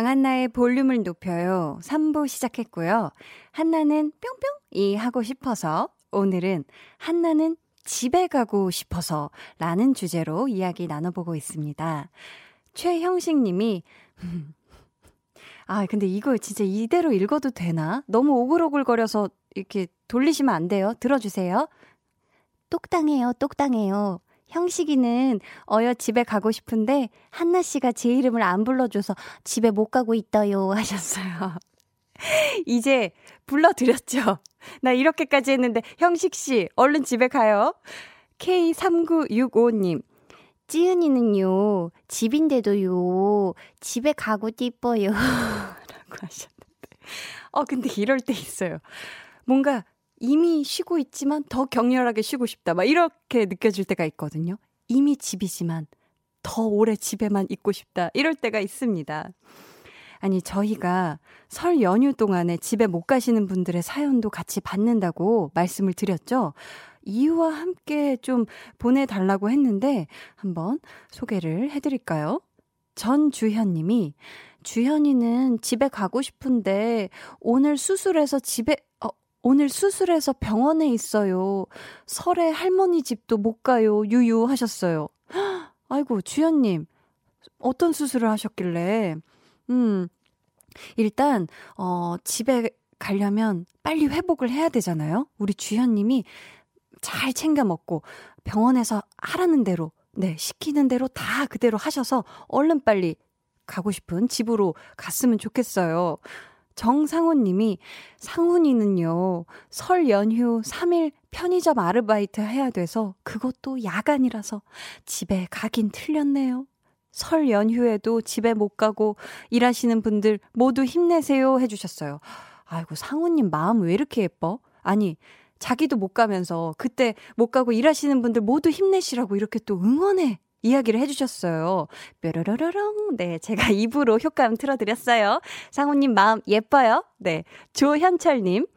강한나의 볼륨을 높여요. 3부 시작했고요. 한나는 뿅뿅이 하고 싶어서 오늘은 한나는 집에 가고 싶어서 라는 주제로 이야기 나눠보고 있습니다. 최형식 님이, 아, 근데 이거 진짜 이대로 읽어도 되나? 너무 오글오글거려서 이렇게 돌리시면 안 돼요. 들어주세요. 똑당해요, 똑당해요. 형식이는 어여 집에 가고 싶은데 한나 씨가 제 이름을 안 불러줘서 집에 못 가고 있어요 하셨어요. (laughs) 이제 불러드렸죠. 나 이렇게까지 했는데 형식 씨 얼른 집에 가요. K3965님. 찌은이는요, 집인데도요, 집에 가고 싶어요. (laughs) 라고 하셨는데. 어, 근데 이럴 때 있어요. 뭔가 이미 쉬고 있지만 더 격렬하게 쉬고 싶다. 막 이렇게 느껴질 때가 있거든요. 이미 집이지만 더 오래 집에만 있고 싶다. 이럴 때가 있습니다. 아니, 저희가 설 연휴 동안에 집에 못 가시는 분들의 사연도 같이 받는다고 말씀을 드렸죠. 이유와 함께 좀 보내달라고 했는데 한번 소개를 해드릴까요? 전주현 님이 주현이는 집에 가고 싶은데 오늘 수술해서 집에 오늘 수술해서 병원에 있어요. 설에 할머니 집도 못 가요. 유유 하셨어요. (gasps) 아이고, 주연님. 어떤 수술을 하셨길래. 음, 일단, 어, 집에 가려면 빨리 회복을 해야 되잖아요. 우리 주현님이 잘 챙겨 먹고 병원에서 하라는 대로, 네, 시키는 대로 다 그대로 하셔서 얼른 빨리 가고 싶은 집으로 갔으면 좋겠어요. 정상훈 님이 상훈이는요, 설 연휴 3일 편의점 아르바이트 해야 돼서 그것도 야간이라서 집에 가긴 틀렸네요. 설 연휴에도 집에 못 가고 일하시는 분들 모두 힘내세요 해주셨어요. 아이고, 상훈님 마음 왜 이렇게 예뻐? 아니, 자기도 못 가면서 그때 못 가고 일하시는 분들 모두 힘내시라고 이렇게 또 응원해 이야기를 해주셨어요. 뾰로로로롱. 네, 제가 (laughs) 입으로 효과음 틀어드렸어요. 상우님 마음 예뻐요? 네. 조현철님.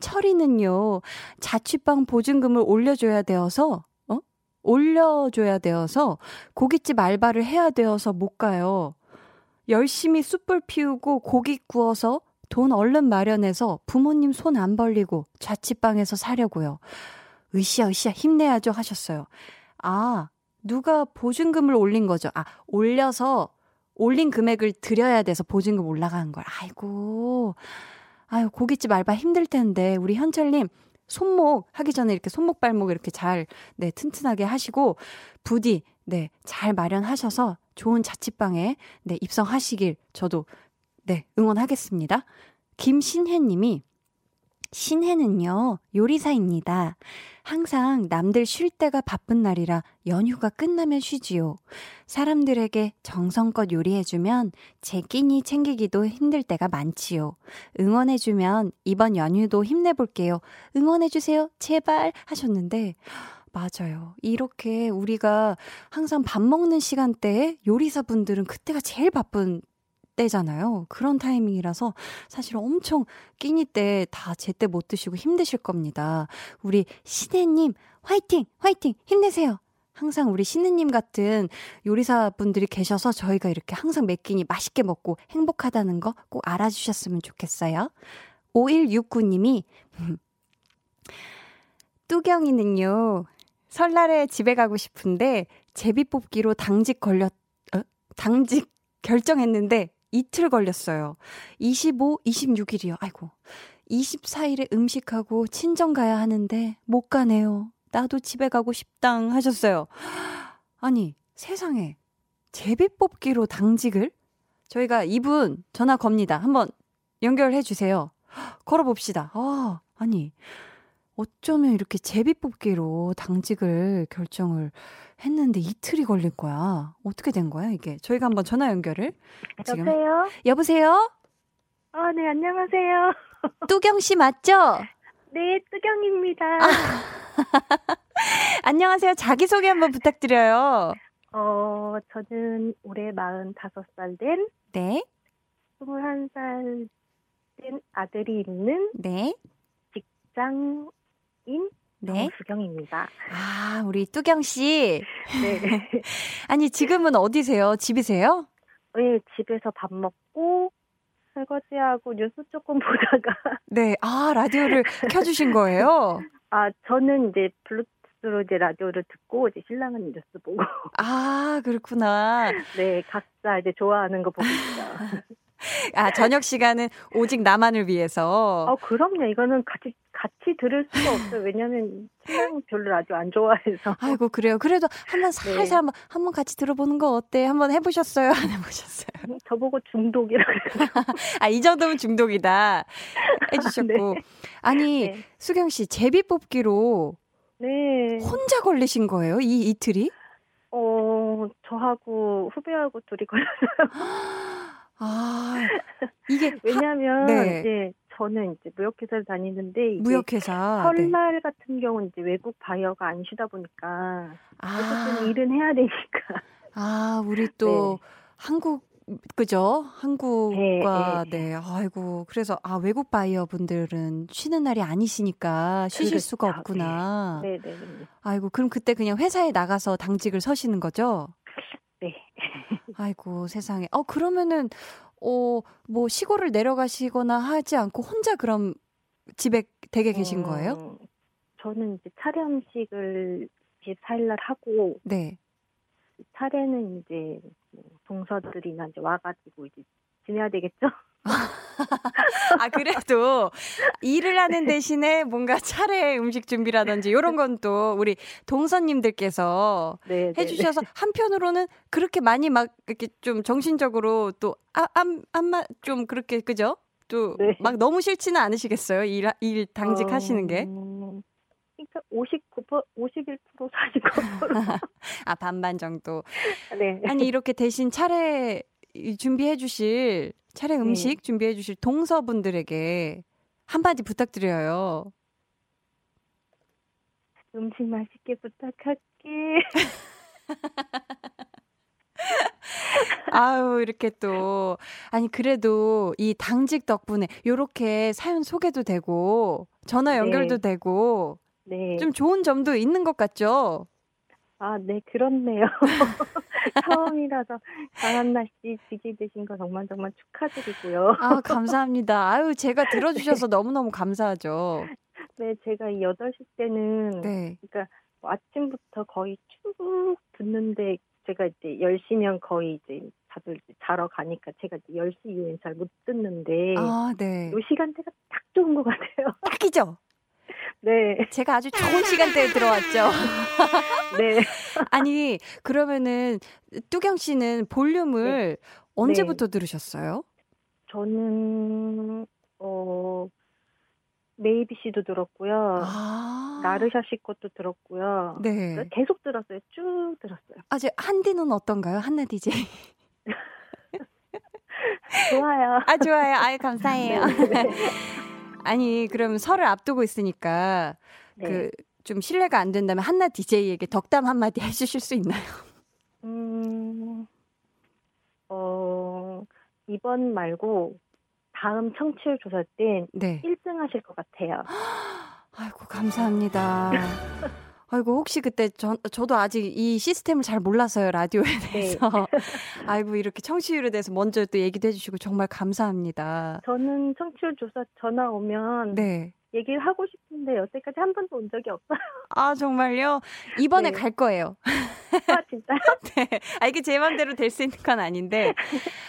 철이는요, 자취방 보증금을 올려줘야 되어서, 어? 올려줘야 되어서 고깃집 알바를 해야 되어서 못 가요. 열심히 숯불 피우고 고기 구워서 돈 얼른 마련해서 부모님 손 안 벌리고 자취방에서 사려고요. 으쌰, 으쌰, 힘내야죠 하셨어요. 아, 누가 보증금을 올린 거죠. 아, 올려서 올린 금액을 드려야 돼서 보증금 올라간 걸. 아이고. 아유, 고깃집 알바 힘들 텐데, 우리 현철 님, 손목 하기 전에 이렇게 손목 발목 이렇게 잘, 네, 튼튼하게 하시고, 부디, 네, 잘 마련하셔서 좋은 자취방에, 네, 입성하시길 저도, 네, 응원하겠습니다. 김신혜 님이, 신혜는요, 요리사입니다. 항상 남들 쉴 때가 바쁜 날이라 연휴가 끝나면 쉬지요. 사람들에게 정성껏 요리해주면 제 끼니 챙기기도 힘들 때가 많지요. 응원해주면 이번 연휴도 힘내볼게요. 응원해주세요. 제발 하셨는데, 맞아요. 이렇게 우리가 항상 밥 먹는 시간대에 요리사분들은 그때가 제일 바쁜 때잖아요. 그런 타이밍이라서 사실 엄청 끼니 때 다 제때 못 드시고 힘드실 겁니다. 우리 신혜님, 화이팅! 화이팅! 힘내세요! 항상 우리 신느님 같은 요리사 분들이 계셔서 저희가 이렇게 항상 매 끼니 맛있게 먹고 행복하다는 거 꼭 알아주셨으면 좋겠어요. 5169님이, (laughs) 뚜경이는요, 설날에 집에 가고 싶은데, 제비 뽑기로 당직 걸렸, 어? 당직 결정했는데, 이틀 걸렸어요. 25, 26일이요. 아이고. 24일에 음식하고 친정 가야 하는데 못 가네요. 나도 집에 가고 싶당 하셨어요. 아니, 세상에. 제비 뽑기로 당직을? 저희가 이분 전화 겁니다. 한번 연결해 주세요. 걸어봅시다. 아, 아니. 어쩌면 이렇게 제비 뽑기로 당직을 결정을 했는데 이틀이 걸릴 거야. 어떻게 된 거야, 이게? 저희가 한번 전화 연결을. 지금. 여보세요? 여보세요? 아, 네, 안녕하세요. (laughs) 뚜경 씨 맞죠? 네, 뚜경입니다. (laughs) 안녕하세요. 자기소개 한번 부탁드려요. 어, 저는 올해 45살 된. 네. 21살 된 아들이 있는. 네. 직장인. 네. 수경입니다. 아, 우리 뚜경 씨. 네. (laughs) 아니, 지금은 어디세요? 집이세요? 네, 집에서 밥 먹고 설거지하고 뉴스 조금 (laughs) 보다가. 네, 아, 라디오를 켜 주신 거예요? (laughs) 아, 저는 이제 블루투스로 이제 라디오를 듣고 이제 신랑은 뉴스 보고. 아, 그렇구나. 네, 각자 이제 좋아하는 거 보고 있어요. 아, 저녁 시간은 오직 나만을 위해서. 어, 그럼요. 이거는 같이 같이 들을 수가 없어요. 왜냐면 신랑 별로 라디오 안 좋아해서. 아이고 그래요. 그래도 한번 살살 네. 한번 한번 같이 들어보는 거 어때? 한번 해보셨어요? 안 해보셨어요? 음, 저보고 중독이라 그래요. (laughs) 아이 정도면 중독이다 해주셨고 (laughs) 네. 아니 네. 수경 씨 제비 뽑기로 네 혼자 걸리신 거예요? 이 이틀이? 어 저하고 후배하고 둘이 걸렸어요. (laughs) 아 (laughs) 이게 왜냐하면 네. 이제 저는 이제 무역회사를 다니는데 무역회사 설날 네. 같은 경우는 이제 외국 바이어가 안 쉬다 보니까 아. 어쨌든 일은 해야 되니까. 아 우리 (laughs) 또 네. 한국 그죠? 한국과 네, 네. 네, 아이고 그래서 아 외국 바이어 분들은 쉬는 날이 아니시니까 쉬실 그렇죠. 수가 없구나. 네, 네, 네. 아이고 그럼 그때 그냥 회사에 나가서 당직을 서시는 거죠? 네. 아이고 세상에. 어 그러면은 어, 뭐 시골을 내려가시거나 하지 않고 혼자 그럼 집에 댁에 계신 거예요? 어, 저는 이제 차례 음식을 24일 날 하고 네. 차례는 이제 뭐 동서들이나 이제 와가지고 이제 지내야 되겠죠? (laughs) 아, 그래도 일을 하는 대신에 뭔가 차례 음식 준비라든지 이런 건 또 우리 동서님들께서 네, 네, 해주셔서 네. 한편으로는 그렇게 많이 막 이렇게 좀 정신적으로 또 아, 안, 안마 좀 그렇게 그죠? 또막 네. 너무 싫지는 않으시겠어요? 일, 일 당직 어... 하시는 게? 그러니까 59% 51% 49%. 아 반반 정도. 네. 아니 이렇게 대신 차례 준비해 주실 차례 네. 음식 네. 준비해 주실 동서분들에게 한마디 부탁드려요. 음식 맛있게 부탁할게. (laughs) 아유, 이렇게 또. 아니, 그래도 이 당직 덕분에 요렇게 사연 소개도 되고, 전화 연결도 네. 되고, 네. 좀 좋은 점도 있는 것 같죠? 아, 네, 그렇네요. (laughs) 처음이라서 강한나 씨 지기 되신 거 정말 정말 축하드리고요. 아, 감사합니다. 아유, 제가 (laughs) 들어주셔서 너무너무 감사하죠. 네, 제가 이 8시 때는 네. 그러니까 뭐 아침부터 거의 쭉 듣는데 제가 이제 10시면 거의 이제 다들 이제 자러 가니까 제가 이제 10시 이후엔 잘 못 듣는데 아, 네. 요 시간대가 딱 좋은 것 같아요. 딱이죠? 네, 제가 아주 좋은 시간대에 들어왔죠. (laughs) 네. 아니, 그러면은, 뚜경 씨는 볼륨을 언제부터 들으셨어요? 저는 어 메이비 씨도 들었고요. 아. 나르샤 씨 것도 들었고요. 네. 계속 들었어요. 쭉 들었어요. 아, 제 한디는 어떤가요? 한나 DJ. (laughs) 좋아요. 아, 좋아요. 아유, 감사해요. 네. (laughs) 아니, 그럼 설을 앞두고 있으니까, 네. 그, 좀 신뢰가 안 된다면 한나 DJ에게 덕담 한마디 (laughs) 해주실 수 있나요? 음, 어, 이번 말고 다음 청취율 조사 때 네. 1등 하실 것 같아요. (gasps) 아이고, 감사합니다. (laughs) 아이고, 혹시 그때 저, 저도 아직 이 시스템을 잘 몰라서요, 라디오에 대해서. (laughs) 아이고, 이렇게 청취율에 대해서 먼저 또 얘기도 해주시고 정말 감사합니다. 저는 청취율 조사 전화 오면 네. 얘기를 하고 싶은데 여태까지 한 번도 온 적이 없어요. 아, 정말요? 이번에 네. 갈 거예요. 아, 진짜요? (laughs) 네. 아, 이게 제 맘대로 될 수 있는 건 아닌데.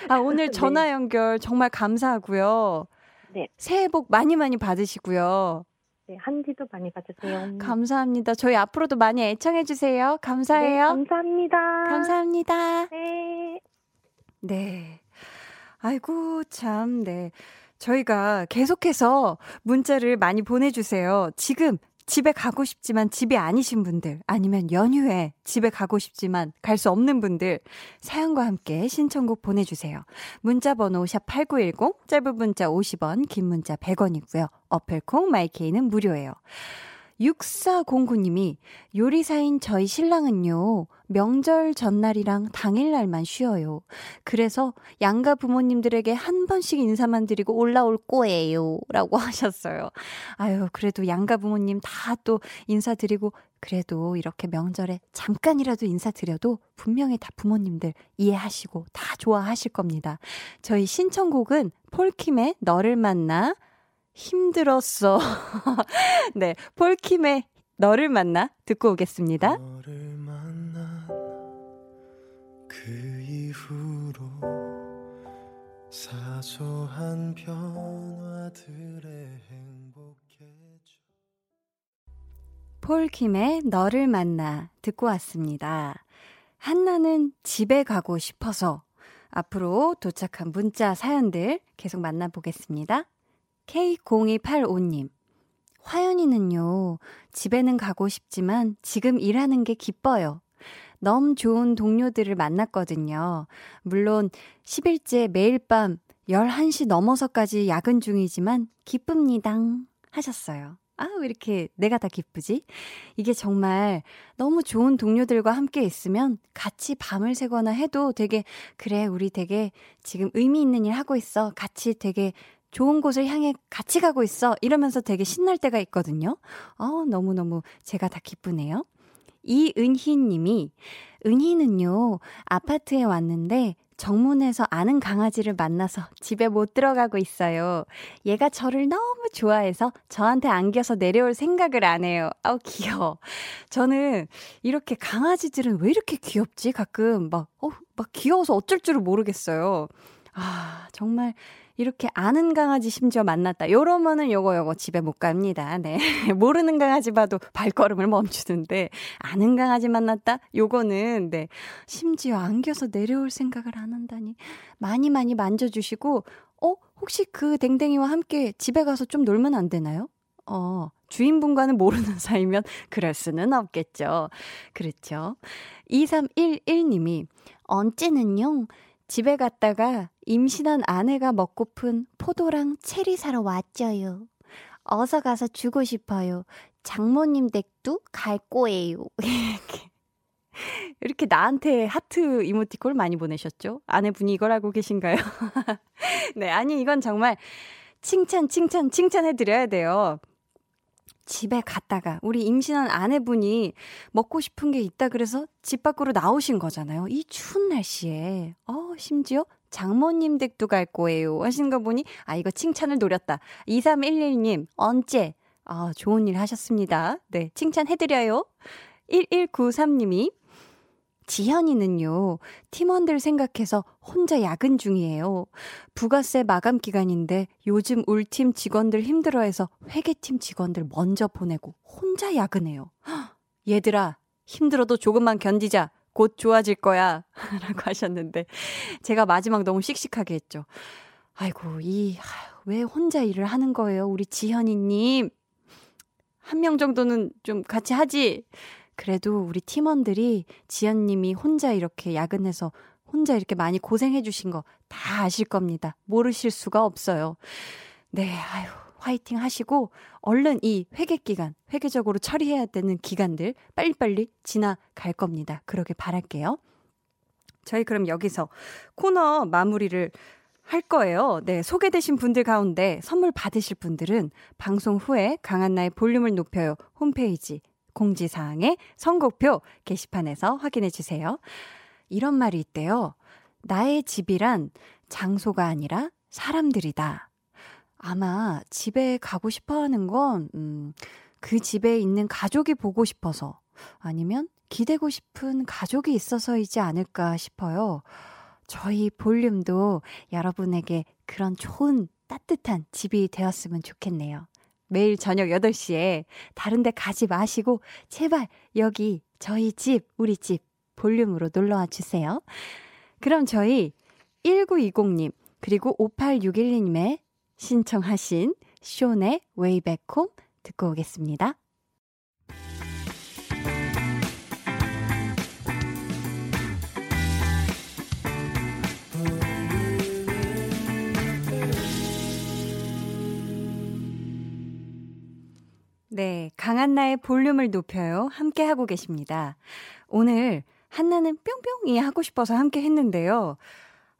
아, 오늘 네. 전화 연결 정말 감사하고요. 네. 새해 복 많이 많이 받으시고요. 네, 한디도 많이 봐주세요. 감사합니다. 저희 앞으로도 많이 애청해 주세요. 네, 감사해요. 감사합니다. 감사합니다. 네. 네. 아이고, 참, 네. 저희가 계속해서 문자를 많이 보내주세요. 지금 집에 가고 싶지만 집이 아니신 분들, 아니면 연휴에 집에 가고 싶지만 갈 수 없는 분들, 사연과 함께 신청곡 보내주세요. 문자번호 샵8910, 짧은 문자 50원, 긴 문자 100원이고요. 어플콩, 마이케이는 무료예요. 6409님이 요리사인 저희 신랑은요, 명절 전날이랑 당일날만 쉬어요. 그래서 양가 부모님들에게 한 번씩 인사만 드리고 올라올 거예요. 라고 (laughs) 하셨어요. 아유, 그래도 양가 부모님 다 또 인사드리고, 그래도 이렇게 명절에 잠깐이라도 인사드려도 분명히 다 부모님들 이해하시고 다 좋아하실 겁니다. 저희 신청곡은 폴킴의 너를 만나 힘들었어. (laughs) 네, 폴킴의 너를 만나 듣고 오겠습니다. 그 이후로 사소한 변화들에 행복해져 폴킴의 너를 만나 듣고 왔습니다. 한나는 집에 가고 싶어서 앞으로 도착한 문자 사연들 계속 만나보겠습니다. K0285님. 화연이는요, 집에는 가고 싶지만 지금 일하는 게 기뻐요. 너무 좋은 동료들을 만났거든요. 물론 10일째 매일 밤 11시 넘어서까지 야근 중이지만 기쁩니다. 하셨어요. 아, 왜 이렇게 내가 다 기쁘지? 이게 정말 너무 좋은 동료들과 함께 있으면 같이 밤을 새거나 해도 되게, 그래, 우리 되게 지금 의미 있는 일 하고 있어. 같이 되게 좋은 곳을 향해 같이 가고 있어. 이러면서 되게 신날 때가 있거든요. 어, 너무너무 제가 다 기쁘네요. 이은희 님이, 은희는요, 아파트에 왔는데 정문에서 아는 강아지를 만나서 집에 못 들어가고 있어요. 얘가 저를 너무 좋아해서 저한테 안겨서 내려올 생각을 안 해요. 아우, 귀여워. 저는 이렇게 강아지들은 왜 이렇게 귀엽지? 가끔 막, 어, 막 귀여워서 어쩔 줄을 모르겠어요. 아, 정말 이렇게 아는 강아지 심지어 만났다. 요러면은 요거 요거 집에 못 갑니다. 네. (laughs) 모르는 강아지 봐도 발걸음을 멈추는데 아는 강아지 만났다. 요거는 네. 심지어 안겨서 내려올 생각을 안 한다니. 많이 많이 만져 주시고 어, 혹시 그 댕댕이와 함께 집에 가서 좀 놀면 안 되나요? 어, 주인분과는 모르는 (laughs) 사이면 그럴 수는 없겠죠. 그렇죠. 2311님이 언제는요, 집에 갔다가 임신한 아내가 먹고픈 포도랑 체리 사러 왔죠요. 어서 가서 주고 싶어요. 장모님 댁도 갈 거예요. (laughs) 이렇게. 이렇게 나한테 하트 이모티콘을 많이 보내셨죠? 아내분이 이걸 알고 계신가요? (laughs) 네, 아니, 이건 정말 칭찬, 칭찬, 칭찬해드려야 돼요. 집에 갔다가 우리 임신한 아내분이 먹고 싶은 게 있다 그래서 집 밖으로 나오신 거잖아요. 이 추운 날씨에. 어, 심지어 장모님 댁도 갈 거예요. 하신 거 보니, 아, 이거 칭찬을 노렸다. 2311님, 언제? 아, 좋은 일 하셨습니다. 네, 칭찬해드려요. 1193님이, 지현이는요, 팀원들 생각해서 혼자 야근 중이에요. 부가세 마감 기간인데 요즘 울팀 직원들 힘들어해서 회계팀 직원들 먼저 보내고 혼자 야근해요. (gasps) 얘들아, 힘들어도 조금만 견디자. 곧 좋아질 거야. (laughs) 라고 하셨는데, 제가 마지막 너무 씩씩하게 했죠. 아이고, 이, 왜 혼자 일을 하는 거예요? 우리 지현이님. 한 명 정도는 좀 같이 하지. 그래도 우리 팀원들이 지연님이 혼자 이렇게 야근해서 혼자 이렇게 많이 고생해 주신 거 다 아실 겁니다. 모르실 수가 없어요. 네, 아유, 화이팅 하시고 얼른 이 회계 기간, 회계적으로 처리해야 되는 기간들 빨리빨리 지나갈 겁니다. 그러게 바랄게요. 저희 그럼 여기서 코너 마무리를 할 거예요. 네, 소개되신 분들 가운데 선물 받으실 분들은 방송 후에 강한나의 볼륨을 높여요 홈페이지 공지사항의 선곡표 게시판에서 확인해 주세요. 이런 말이 있대요. 나의 집이란 장소가 아니라 사람들이다. 아마 집에 가고 싶어 하는 건, 음, 그 집에 있는 가족이 보고 싶어서 아니면 기대고 싶은 가족이 있어서이지 않을까 싶어요. 저희 볼륨도 여러분에게 그런 좋은 따뜻한 집이 되었으면 좋겠네요. 매일 저녁 8시에 다른 데 가지 마시고 제발 여기 저희 집, 우리 집 볼륨으로 놀러와 주세요. 그럼 저희 1920님 그리고 5861님의 신청하신 쇼의 웨이백홈 듣고 오겠습니다. 네, 강한나의 볼륨을 높여요. 함께 하고 계십니다. 오늘 한나는 뿅뿅이 하고 싶어서 함께 했는데요.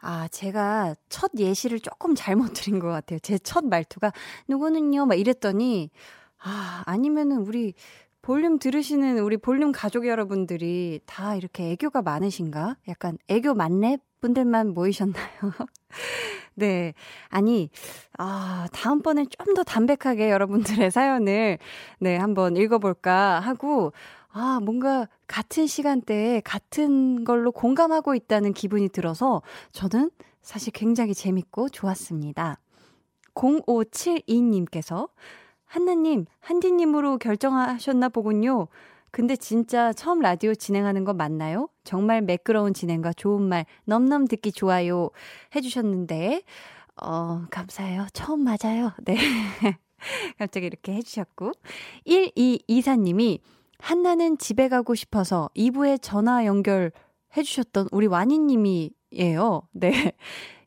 아, 제가 첫 예시를 조금 잘못 드린 것 같아요. 제 첫 말투가 누구는요, 막 이랬더니, 아, 아니면은 우리 볼륨 들으시는 우리 볼륨 가족 여러분들이 다 이렇게 애교가 많으신가? 약간 애교 만렙 분들만 모이셨나요? (laughs) 네. 아니, 아, 다음번엔 좀 더 담백하게 여러분들의 사연을, 네, 한번 읽어볼까 하고, 아, 뭔가 같은 시간대에 같은 걸로 공감하고 있다는 기분이 들어서 저는 사실 굉장히 재밌고 좋았습니다. 0572님께서 한나님, 한디님으로 결정하셨나 보군요. 근데 진짜 처음 라디오 진행하는 거 맞나요? 정말 매끄러운 진행과 좋은 말 넘넘 듣기 좋아요 해주셨는데, 어, 감사해요. 처음 맞아요. (laughs) 네. 갑자기 이렇게 해주셨고. 1224님이 한나는 집에 가고 싶어서 2부에 전화 연결 해주셨던 우리 와니님이에요. 네.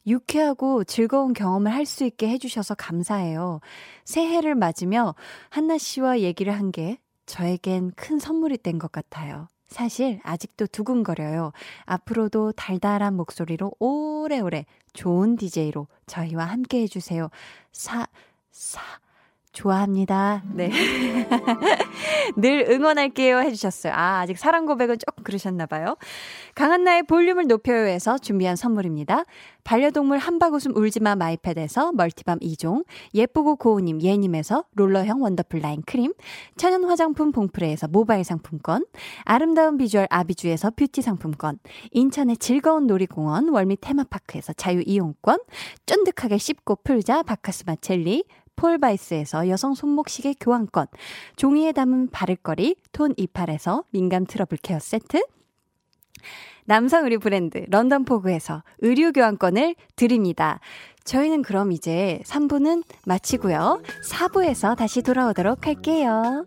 유쾌하고 즐거운 경험을 할 수 있게 해주셔서 감사해요. 새해를 맞으며 한나 씨와 얘기를 한 게 저에겐 큰 선물이 된 것 같아요. 사실 아직도 두근거려요. 앞으로도 달달한 목소리로 오래오래 좋은 DJ로 저희와 함께 해주세요. 사, 사, 좋아합니다. 네. (laughs) 늘 응원할게요 해주셨어요. 아, 아직 사랑 고백은 조금 그러셨나봐요. 강한나의 볼륨을 높여요에서 준비한 선물입니다. 반려동물 한바구음 울지마 마이패드에서 multi balm 2종, 예쁘고 고운님 예님에서 롤러형 원더풀 라인 크림, 천연 화장품 봉프레에서 모바일 상품권, 아름다운 비주얼 아비주에서 뷰티 상품권, 인천의 즐거운 놀이공원 월미 테마파크에서 자유 이용권, 쫀득하게 씹고 풀자 바카스맛 젤리, 폴바이스에서 여성 손목시계 교환권, 종이에 담은 바를거리 톤 이팔에서 민감 트러블 care 세트, 남성 의류 브랜드 런던 포그에서 의류 교환권을 드립니다. 저희는 그럼 이제 3부는 마치고요. 4부에서 다시 돌아오도록 할게요.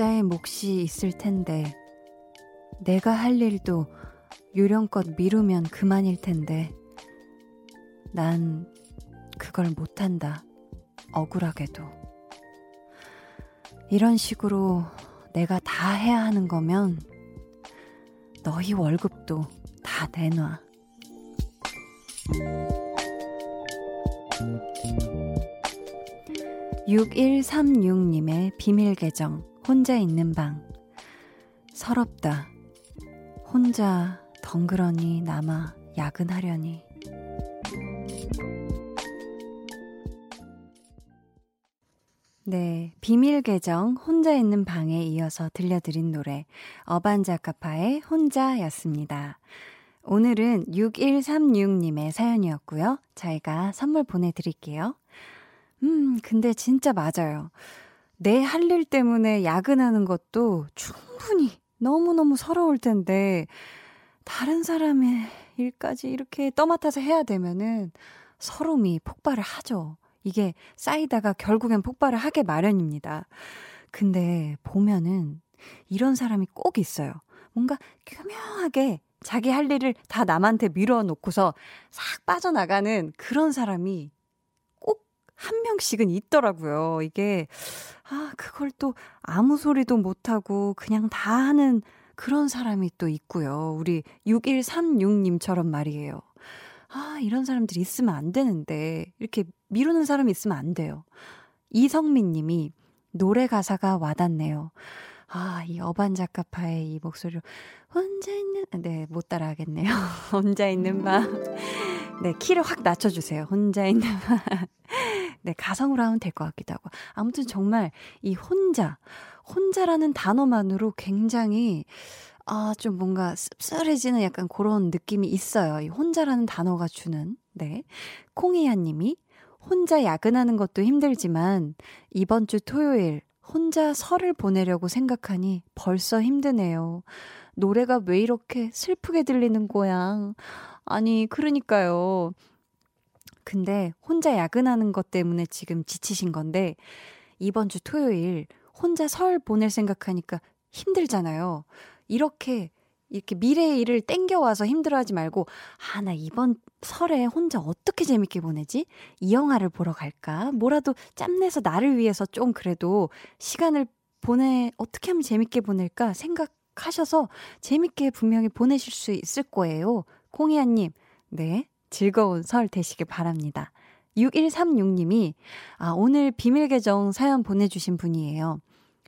각자의 몫이 있을 텐데, 내가 할 일도 요령껏 미루면 그만일 텐데, 난 그걸 못한다. 억울하게도. 이런 식으로 내가 다 해야 하는 거면, 너희 월급도 다 내놔. 6136님의 비밀 계정, 혼자 있는 방. 서럽다. 혼자 덩그러니 남아 야근하려니. 네, 비밀 계정 혼자 있는 방에 이어서 들려드린 노래 어반자카파의 혼자였습니다. 오늘은 6136님의 사연이었고요. 저희가 선물 보내드릴게요. 음, 근데 진짜 맞아요. 내 할 일 때문에 야근하는 것도 충분히 너무너무 서러울 텐데, 다른 사람의 일까지 이렇게 떠맡아서 해야 되면은 서름이 폭발을 하죠. 이게 쌓이다가 결국엔 폭발을 하게 마련입니다. 근데 보면은 이런 사람이 꼭 있어요. 뭔가 교묘하게 자기 할 일을 다 남한테 밀어놓고서 싹 빠져나가는 그런 사람이 꼭 한 명씩은 있더라고요. 이게, 아, 그걸 또 아무 소리도 못하고 그냥 다 하는 그런 사람이 또 있고요. 우리 6136님처럼 말이에요. 아, 이런 사람들이 있으면 안 되는데, 이렇게 미루는 사람이 있으면 안 돼요. 이성민 님이 노래 가사가 와닿네요. 아, 이 어반자카파의 이 목소리로 혼자 있는 네, 못 따라 하겠네요. (laughs) 혼자 있는 밤. 네, 키를 확 낮춰 주세요. 혼자 있는 밤. 네, 가성으로 하면 될 것 같기도 하고. 아무튼 정말 이 혼자 혼자라는 단어만으로 굉장히 아, 좀 뭔가 씁쓸해지는 약간 그런 느낌이 있어요. 이 혼자라는 단어가 주는. 네. 콩이야 님이 혼자 야근하는 것도 힘들지만 이번 주 토요일 혼자 설을 보내려고 생각하니 벌써 힘드네요. 노래가 왜 이렇게 슬프게 들리는 거야? 아니, 그러니까요. 근데 혼자 야근하는 것 때문에 지금 지치신 건데 이번 주 토요일 혼자 설 보낼 생각하니까 힘들잖아요. 이렇게 이렇게 미래의 일을 땡겨와서 힘들어하지 말고 아 나 이번 설에 혼자 어떻게 재밌게 보내지? 이 영화를 보러 갈까? 뭐라도 짬내서 나를 위해서 좀 그래도 시간을 보내 어떻게 하면 재밌게 보낼까 생각하셔서 재밌게 분명히 보내실 수 있을 거예요. 콩이야님, 네 즐거운 설 되시길 바랍니다. 6136님이 아 오늘 비밀 계정 사연 보내주신 분이에요.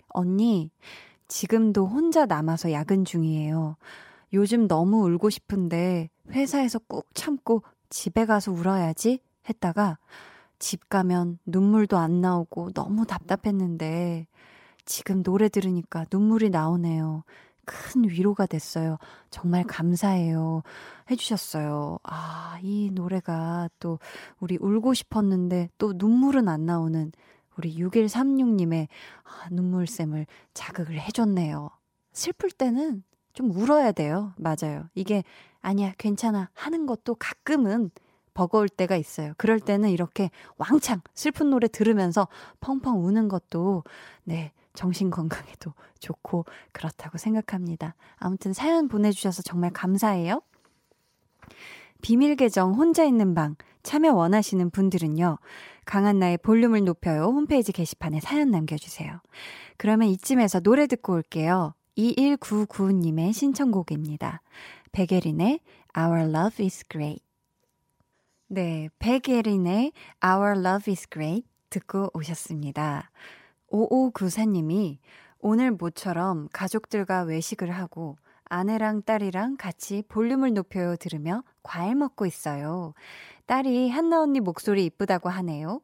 언니 지금도 혼자 남아서 야근 중이에요. 요즘 너무 울고 싶은데 회사에서 꾹 참고 집에 가서 울어야지 했다가 집 가면 눈물도 안 나오고 너무 답답했는데 지금 노래 들으니까 눈물이 나오네요. 큰 위로가 됐어요. 정말 감사해요. 해주셨어요. 아, 이 노래가 또 우리 울고 싶었는데 또 눈물은 안 나오는 우리 6136님의 아, 눈물샘을 자극을 해줬네요. 슬플 때는 좀 울어야 돼요. 맞아요. 이게 아니야, 괜찮아 하는 것도 가끔은 버거울 때가 있어요. 그럴 때는 이렇게 왕창 슬픈 노래 들으면서 펑펑 우는 것도 네, 정신 건강에도 (laughs) 좋고 그렇다고 생각합니다. 아무튼 사연 보내주셔서 정말 감사해요. 비밀 계정 혼자 있는 방 참여 원하시는 분들은요. 강한나의 볼륨을 높여요 홈페이지 게시판에 사연 남겨주세요. 그러면 이쯤에서 노래 듣고 올게요. 2199님의 신청곡입니다. 백예린의 Our Love is Great. 네, 백예린의 Our Love is Great 듣고 오셨습니다. 5594님이 오늘 모처럼 가족들과 외식을 하고 아내랑 딸이랑 같이 볼륨을 높여요 들으며 과일 먹고 있어요. 딸이 한나 언니 목소리 이쁘다고 하네요.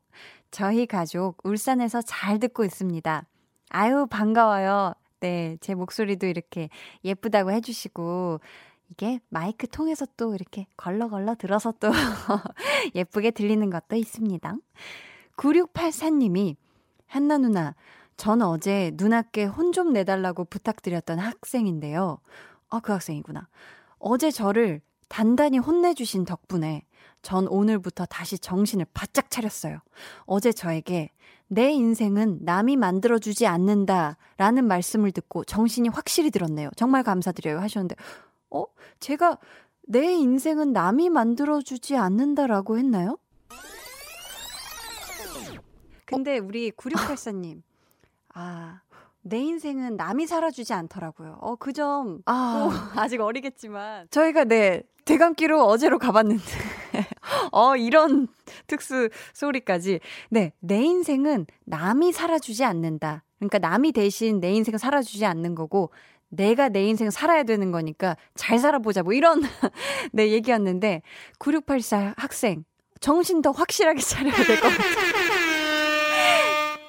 저희 가족 울산에서 잘 듣고 있습니다. 아유, 반가워요. 네, 제 목소리도 이렇게 예쁘다고 해주시고, 이게 마이크 통해서 또 이렇게 걸러걸러 들어서 또 (laughs) 예쁘게 들리는 것도 있습니다. 9684님이, 한나 누나, 전 어제 누나께 혼 좀 내달라고 부탁드렸던 학생인데요. 아, 그 학생이구나. 어제 저를 단단히 혼내주신 덕분에 전 오늘부터 다시 정신을 바짝 차렸어요. 어제 저에게 내 인생은 남이 만들어주지 않는다 라는 말씀을 듣고 정신이 확실히 들었네요. 정말 감사드려요. 하셨는데, 어? 제가 내 인생은 남이 만들어주지 않는다라고 했나요? 근데 우리 9684님, 아, 내 인생은 남이 살아주지 않더라고요. 어, 그 점, 아, (laughs) 아직 어리겠지만. 저희가 네, 대감기로 어제로 가봤는데. (laughs) 어, 이런 특수 소리까지. 네, 내 인생은 남이 살아주지 않는다. 그러니까 남이 대신 내 인생을 살아주지 않는 거고, 내가 내 인생 살아야 되는 거니까 잘 살아보자. 뭐 이런, (laughs) 네, 얘기였는데, 9684 학생, 정신 더 확실하게 차려야 될 것 같아요.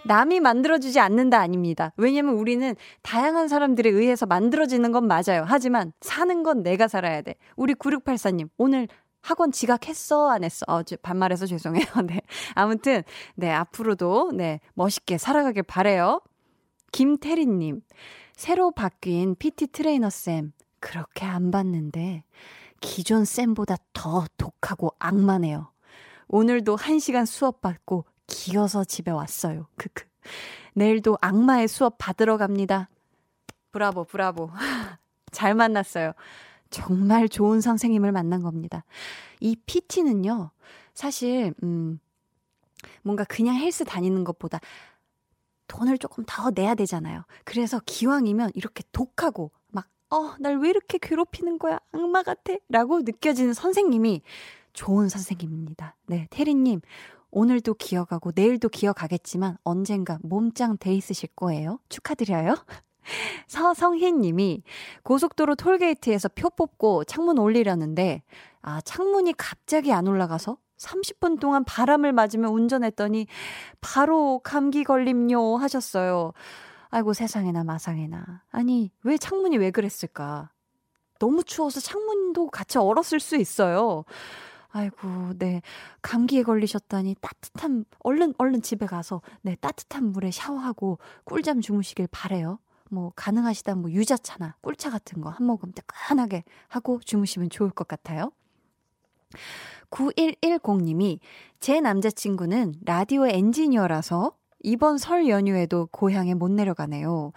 남이 만들어주지 않는다 아닙니다. 왜냐면 우리는 다양한 사람들에 의해서 만들어지는 건 맞아요. 하지만 사는 건 내가 살아야 돼. 우리 9684님, 오늘 학원 지각했어? 안 했어? 어, 반말해서 죄송해요. (laughs) 네. 아무튼, 네, 앞으로도, 네, 멋있게 살아가길 바래요 김태리님, 새로 바뀐 PT 트레이너 쌤, 그렇게 안 봤는데, 기존 쌤보다 더 독하고 악마네요. 오늘도 1시간 수업 받고 기어서 집에 왔어요. 크크. 내일도 악마의 수업 받으러 갑니다. 브라보, 브라보. (laughs) 잘 만났어요. 정말 좋은 선생님을 만난 겁니다. 이 PT는요, 사실, 음, 뭔가 그냥 헬스 다니는 것보다 돈을 조금 더 내야 되잖아요. 그래서 기왕이면 이렇게 독하고, 막, 어, 날 왜 이렇게 괴롭히는 거야? 악마 같아? 라고 느껴지는 선생님이 좋은 선생님입니다. 네, 태리님, 오늘도 기억하고 내일도 기억하겠지만 언젠가 몸짱 돼 있으실 거예요. 축하드려요. (laughs) 서성희 님이 고속도로 톨게이트에서 표 뽑고 창문 올리려는데, 아, 창문이 갑자기 안 올라가서 30분 동안 바람을 맞으며 운전했더니 바로 감기 걸림요 하셨어요. 아이고 세상에나 마상에나. 아니, 왜 창문이 왜 그랬을까? 너무 추워서 창문도 같이 얼었을 수 있어요. 아이고, 네. 감기에 걸리셨다니 따뜻한, 얼른, 얼른 집에 가서, 네, 따뜻한 물에 샤워하고 꿀잠 주무시길 바래요. 뭐, 가능하시다면 뭐, 유자차나 꿀차 같은 거 한 모금 뜨끈하게 하고 주무시면 좋을 것 같아요. 9110님이 제 남자친구는 라디오 엔지니어라서 이번 설 연휴에도 고향에 못 내려가네요.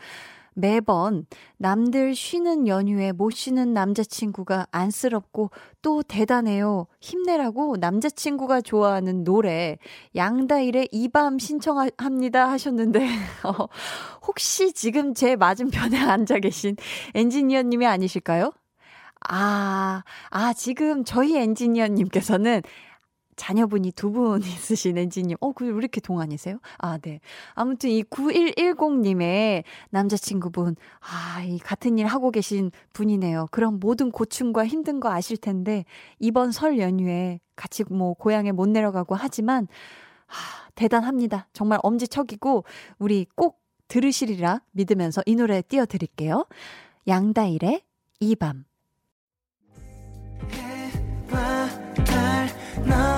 매번 남들 쉬는 연휴에 못 쉬는 남자친구가 안쓰럽고 또 대단해요. 힘내라고 남자친구가 좋아하는 노래 양다일의 이 밤 신청합니다 하셨는데 (laughs) 어, 혹시 지금 제 맞은편에 (laughs) 앉아 계신 엔지니어님이 아니실까요? 아, 아, 지금 저희 엔지니어님께서는 자녀분이 두 분 (laughs) 있으신 엔지님. 어, 그, 왜 이렇게 동안이세요? 아, 네. 아무튼 이 9110님의 남자친구분, 아, 이 같은 일 하고 계신 분이네요. 그럼 모든 고충과 힘든 거 아실 텐데, 이번 설 연휴에 같이 뭐 고향에 못 내려가고 하지만, 아, 대단합니다. 정말 엄지척이고, 우리 꼭 들으시리라 믿으면서 이 노래 띄워드릴게요. 양다일의 이 밤.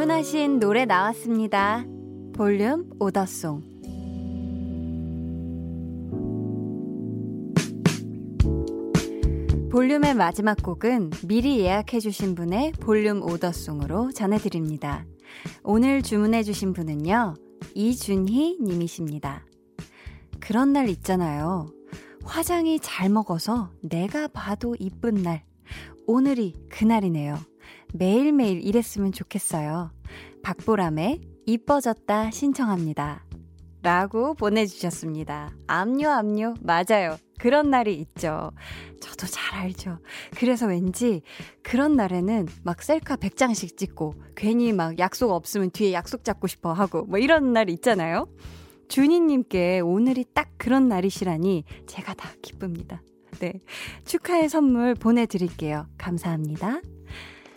주문하신 노래 나왔습니다. 볼륨 오더송. 볼륨의 마지막 곡은 미리 예약해주신 분의 볼륨 오더송으로 전해드립니다. 오늘 주문해주신 분은요, 이준희 님이십니다. 그런 날 있잖아요. 화장이 잘 먹어서 내가 봐도 이쁜 날. 오늘이 그날이네요. 매일매일 이랬으면 좋겠어요. 박보람의 이뻐졌다 신청합니다. 라고 보내주셨습니다. 압류, 압류. 맞아요. 그런 날이 있죠. 저도 잘 알죠. 그래서 왠지 그런 날에는 막 셀카 100장씩 찍고 괜히 막 약속 없으면 뒤에 약속 잡고 싶어 하고 뭐 이런 날이 있잖아요. 준이님께 오늘이 딱 그런 날이시라니 제가 다 기쁩니다. 네. 축하의 선물 보내드릴게요. 감사합니다.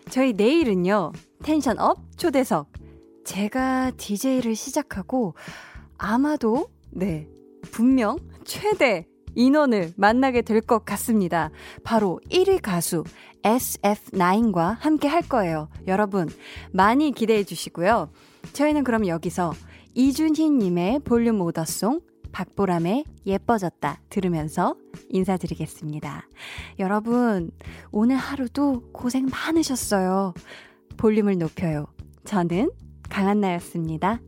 저희 내일은요, tension up 초대석. 제가 DJ를 시작하고 아마도, 네, 분명 최대 인원을 만나게 될 것 같습니다. 바로 1위 가수 SF9과 함께 할 거예요. 여러분, 많이 기대해 주시고요. 저희는 그럼 여기서 이준희님의 볼륨 오더송, 박보람의 예뻐졌다 들으면서 인사드리겠습니다. 여러분, 오늘 하루도 고생 많으셨어요. 볼륨을 높여요. 저는 강한나였습니다.